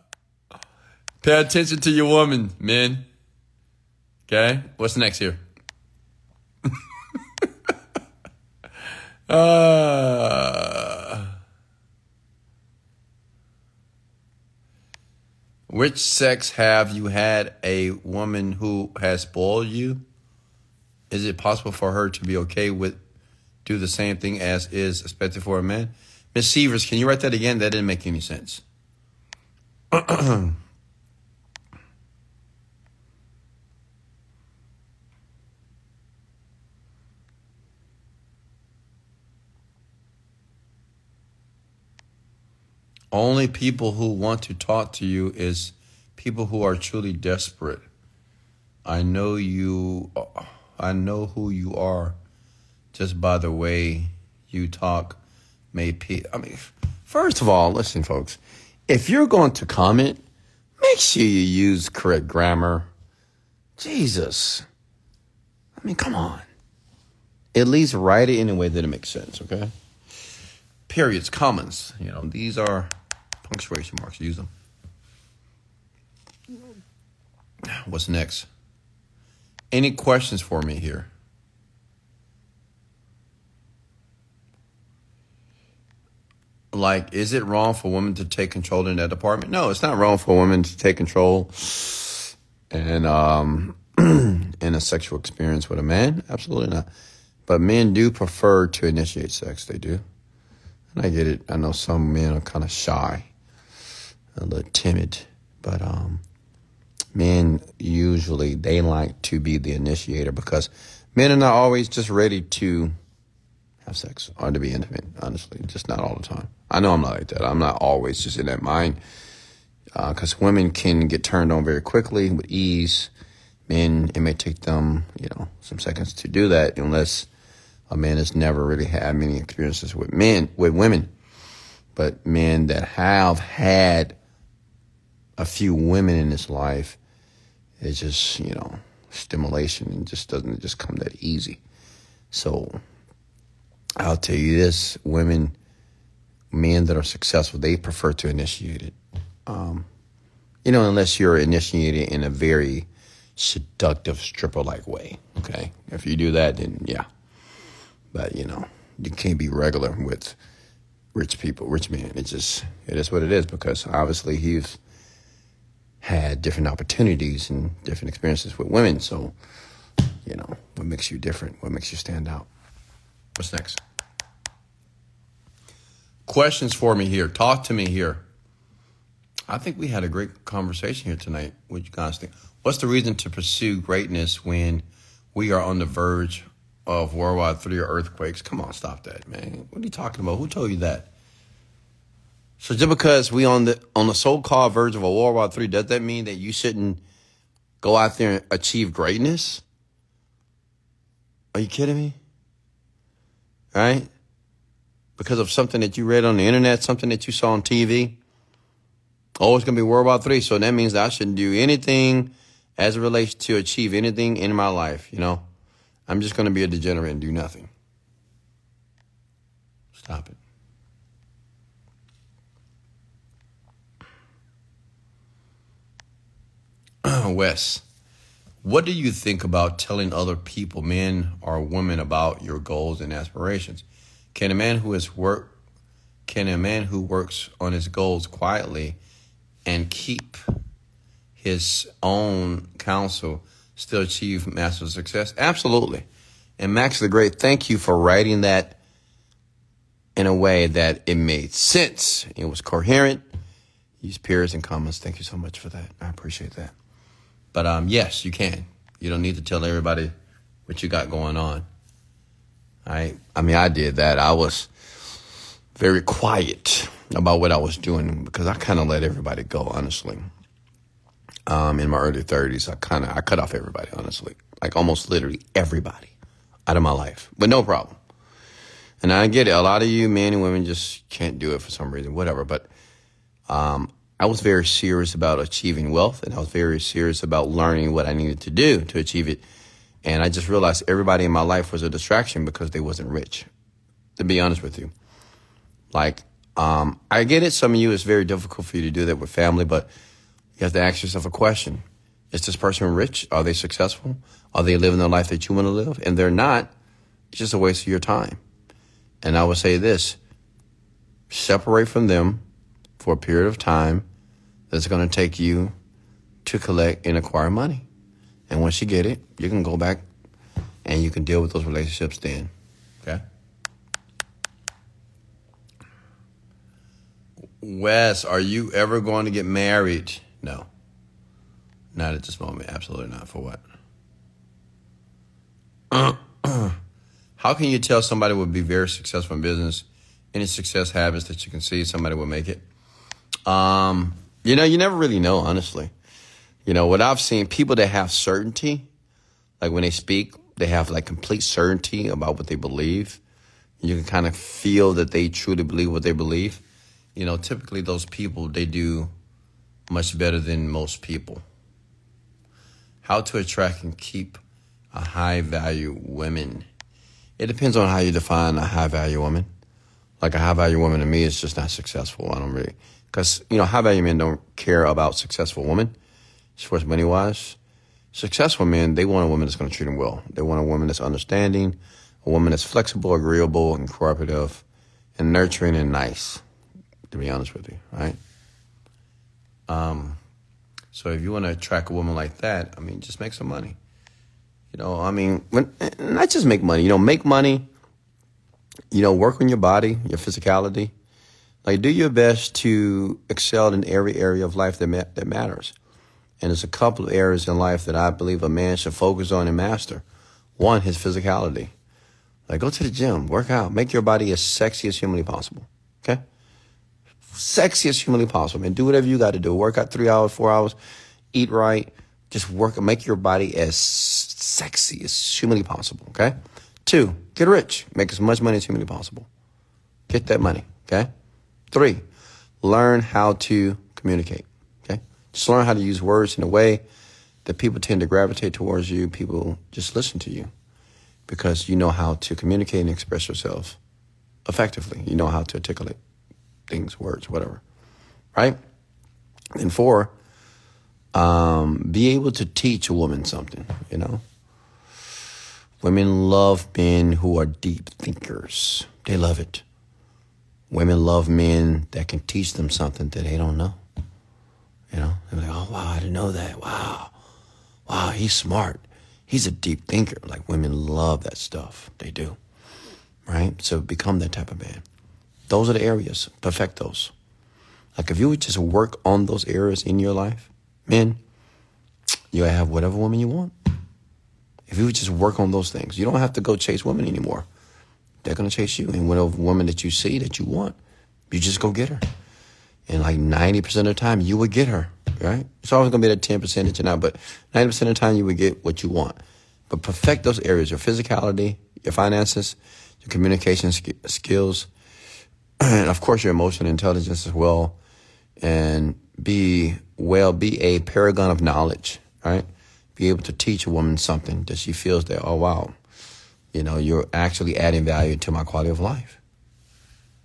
Pay attention to your woman, men. Okay? What's next here? Uh, which sex have you had a woman who has spoiled you? Is it possible for her to be okay with do the same thing as is expected for a man? Miss Severs, can you write that again? That didn't make any sense. Only people who want to talk to you is people who are truly desperate. I know you uh, I know who you are just by the way you talk may pe- I mean first of all, listen folks, if you're going to comment, make sure you use correct grammar. Jesus. I mean, come on. At least write it in a way that it makes sense, okay? Periods, commas, you know, these are punctuation marks. Use them. What's next? Any questions for me here? Like, is it wrong for women to take control in that department? No, it's not wrong for women to take control and um, in a sexual experience with a man. Absolutely not. But men do prefer to initiate sex. They do. And I get it. I know some men are kind of shy a little timid, but um, men usually they like to be the initiator because men are not always just ready to have sex or to be intimate. Honestly, just not all the time. I know I'm not like that. I'm not always just in that mind because uh, women can get turned on very quickly with ease. Men, it may take them, you know, some seconds to do that unless a man has never really had many experiences with men, with women. But men that have had a few women in his life, it's just, you know, stimulation and just doesn't just come that easy. So I'll tell you this women, men that are successful, they prefer to initiate it. Um, you know, unless you're initiated in a very seductive stripper like way. Okay. If you do that, then yeah. But, you know, you can't be regular with rich people, rich men. It just, it is what it is because obviously he's had different opportunities and different experiences with women. So, you know, what makes you different? What makes you stand out? What's next? Questions for me here. Talk to me here. I think we had a great conversation here tonight. What you guys think? What's the reason to pursue greatness when we are on the verge of worldwide three earthquakes? Come on, stop that, man. What are you talking about? Who told you that? So just because we on the on the so-called verge of a World War Three, does that mean that you shouldn't go out there and achieve greatness? Are you kidding me? Right? Because of something that you read on the internet, something that you saw on TV. Oh, it's gonna be World War Three, so that means that I shouldn't do anything as it relates to achieve anything in my life. You know, I'm just gonna be a degenerate and do nothing. Stop it. Wes, what do you think about telling other people, men or women, about your goals and aspirations? Can a man who has worked can a man who works on his goals quietly and keep his own counsel still achieve massive success? Absolutely. And Max the Great, thank you for writing that in a way that it made sense. It was coherent. Use periods and commas. Thank you so much for that. I appreciate that. But um, yes, you can. You don't need to tell everybody what you got going on. I I mean, I did that. I was very quiet about what I was doing because I kind of let everybody go, honestly. Um, in my early 30s, I kind of I cut off everybody, honestly, like almost literally everybody out of my life, but no problem. And I get it. A lot of you men and women just can't do it for some reason, whatever. But um, I was very serious about achieving wealth and I was very serious about learning what I needed to do to achieve it. And I just realized everybody in my life was a distraction because they wasn't rich. To be honest with you. Like, um, I get it. Some of you, it's very difficult for you to do that with family, but You have to ask yourself a question. Is this person rich? Are they successful? Are they living the life that you want to live? And they're not, it's just a waste of your time. And I would say this separate from them for a period of time that's going to take you to collect and acquire money. And once you get it, you can go back and you can deal with those relationships then. Okay? Wes, are you ever going to get married? No. Not at this moment. Absolutely not. For what? How can you tell somebody would be very successful in business? Any success habits that you can see somebody will make it? Um, you know, you never really know, honestly. You know, what I've seen, people that have certainty, like when they speak, they have like complete certainty about what they believe. You can kind of feel that they truly believe what they believe. You know, typically those people, they do much better than most people. How to attract and keep a high value woman. It depends on how you define a high value woman. Like a high value woman to me is just not successful. I don't really, because, you know, high value men don't care about successful women as far as money wise. Successful men, they want a woman that's going to treat them well. They want a woman that's understanding, a woman that's flexible, agreeable, and cooperative, and nurturing and nice, to be honest with you, right? Um, so if you want to attract a woman like that, I mean, just make some money. You know, I mean, when, not just make money, you know, make money, you know, work on your body, your physicality. Like, do your best to excel in every area of life that, ma- that matters. And there's a couple of areas in life that I believe a man should focus on and master. One, his physicality. Like, go to the gym, work out, make your body as sexy as humanly possible. Okay? Sexy as humanly possible, man. do whatever you got to do. Work out three hours, four hours, eat right. Just work, make your body as sexy as humanly possible. Okay? Two, get rich. Make as much money as humanly possible. Get that money. Okay? Three, learn how to communicate. Okay? Just learn how to use words in a way that people tend to gravitate towards you. People just listen to you because you know how to communicate and express yourself effectively. You know how to articulate things, words, whatever. Right? And four, um, be able to teach a woman something, you know? Women love men who are deep thinkers. They love it. Women love men that can teach them something that they don't know. You know, they're like, oh, wow, I didn't know that. Wow. Wow, he's smart. He's a deep thinker. Like women love that stuff. They do. Right? So become that type of man. Those are the areas. Perfect those. Like if you would just work on those areas in your life, men, you'll have whatever woman you want. If you would just work on those things, you don't have to go chase women anymore. They're gonna chase you, and whatever woman that you see that you want, you just go get her and like 90% of the time you would get her, right? It's always to be that 10% that you're not, but 90% of the time you would get what you want. But perfect those areas, your physicality, your finances, your communication sk- skills, and of course your emotional intelligence as well. And be, well, be a paragon of knowledge, right? Be able to teach a woman something that she feels that, oh, wow, you know, you're actually adding value to my quality of life,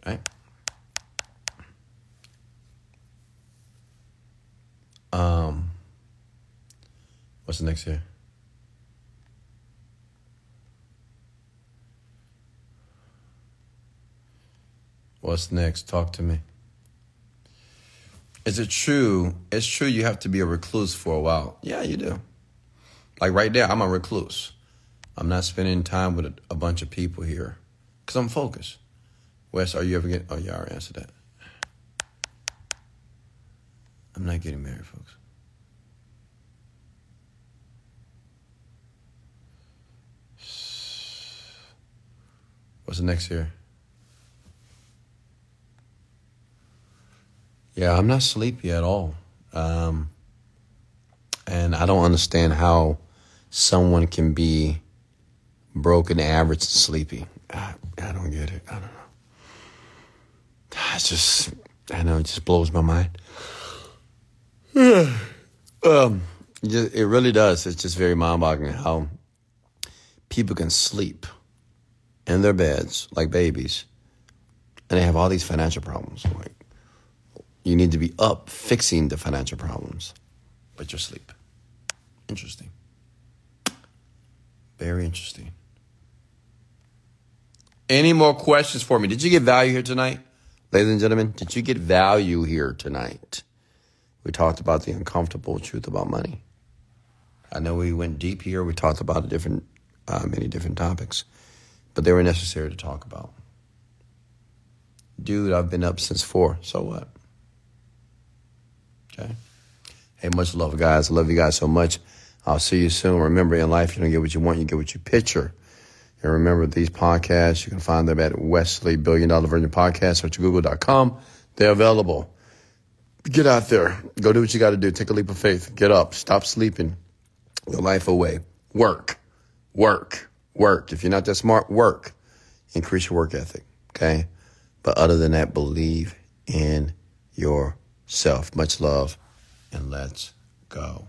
right? Um, what's the next here? What's next? Talk to me. Is it true? It's true you have to be a recluse for a while. Yeah, you do. Like right there, I'm a recluse. I'm not spending time with a, a bunch of people here because I'm focused. Wes, are you ever getting? Oh, yeah, I answered that. I'm not getting married, folks. What's the next year? Yeah, I'm not sleepy at all. Um, and I don't understand how someone can be broken, average, and sleepy. I, I don't get it. I don't know. It's just, I know, it just blows my mind. um, it really does. It's just very mind-boggling how people can sleep in their beds like babies, and they have all these financial problems. Like you need to be up fixing the financial problems. but your sleep. Interesting. Very interesting. Any more questions for me? Did you get value here tonight? Ladies and gentlemen, did you get value here tonight? We talked about the uncomfortable truth about money. I know we went deep here. We talked about different, uh, many different topics, but they were necessary to talk about. Dude, I've been up since four. So what? Okay. Hey, much love, guys. I love you guys so much. I'll see you soon. Remember, in life, you don't get what you want, you get what you picture. And remember, these podcasts, you can find them at Wesley Billion Dollar Virgin Podcast. Search google.com. They're available. Get out there. Go do what you got to do. Take a leap of faith. Get up. Stop sleeping your life away. Work. Work. Work. If you're not that smart, work. Increase your work ethic. Okay? But other than that, believe in yourself. Much love and let's go.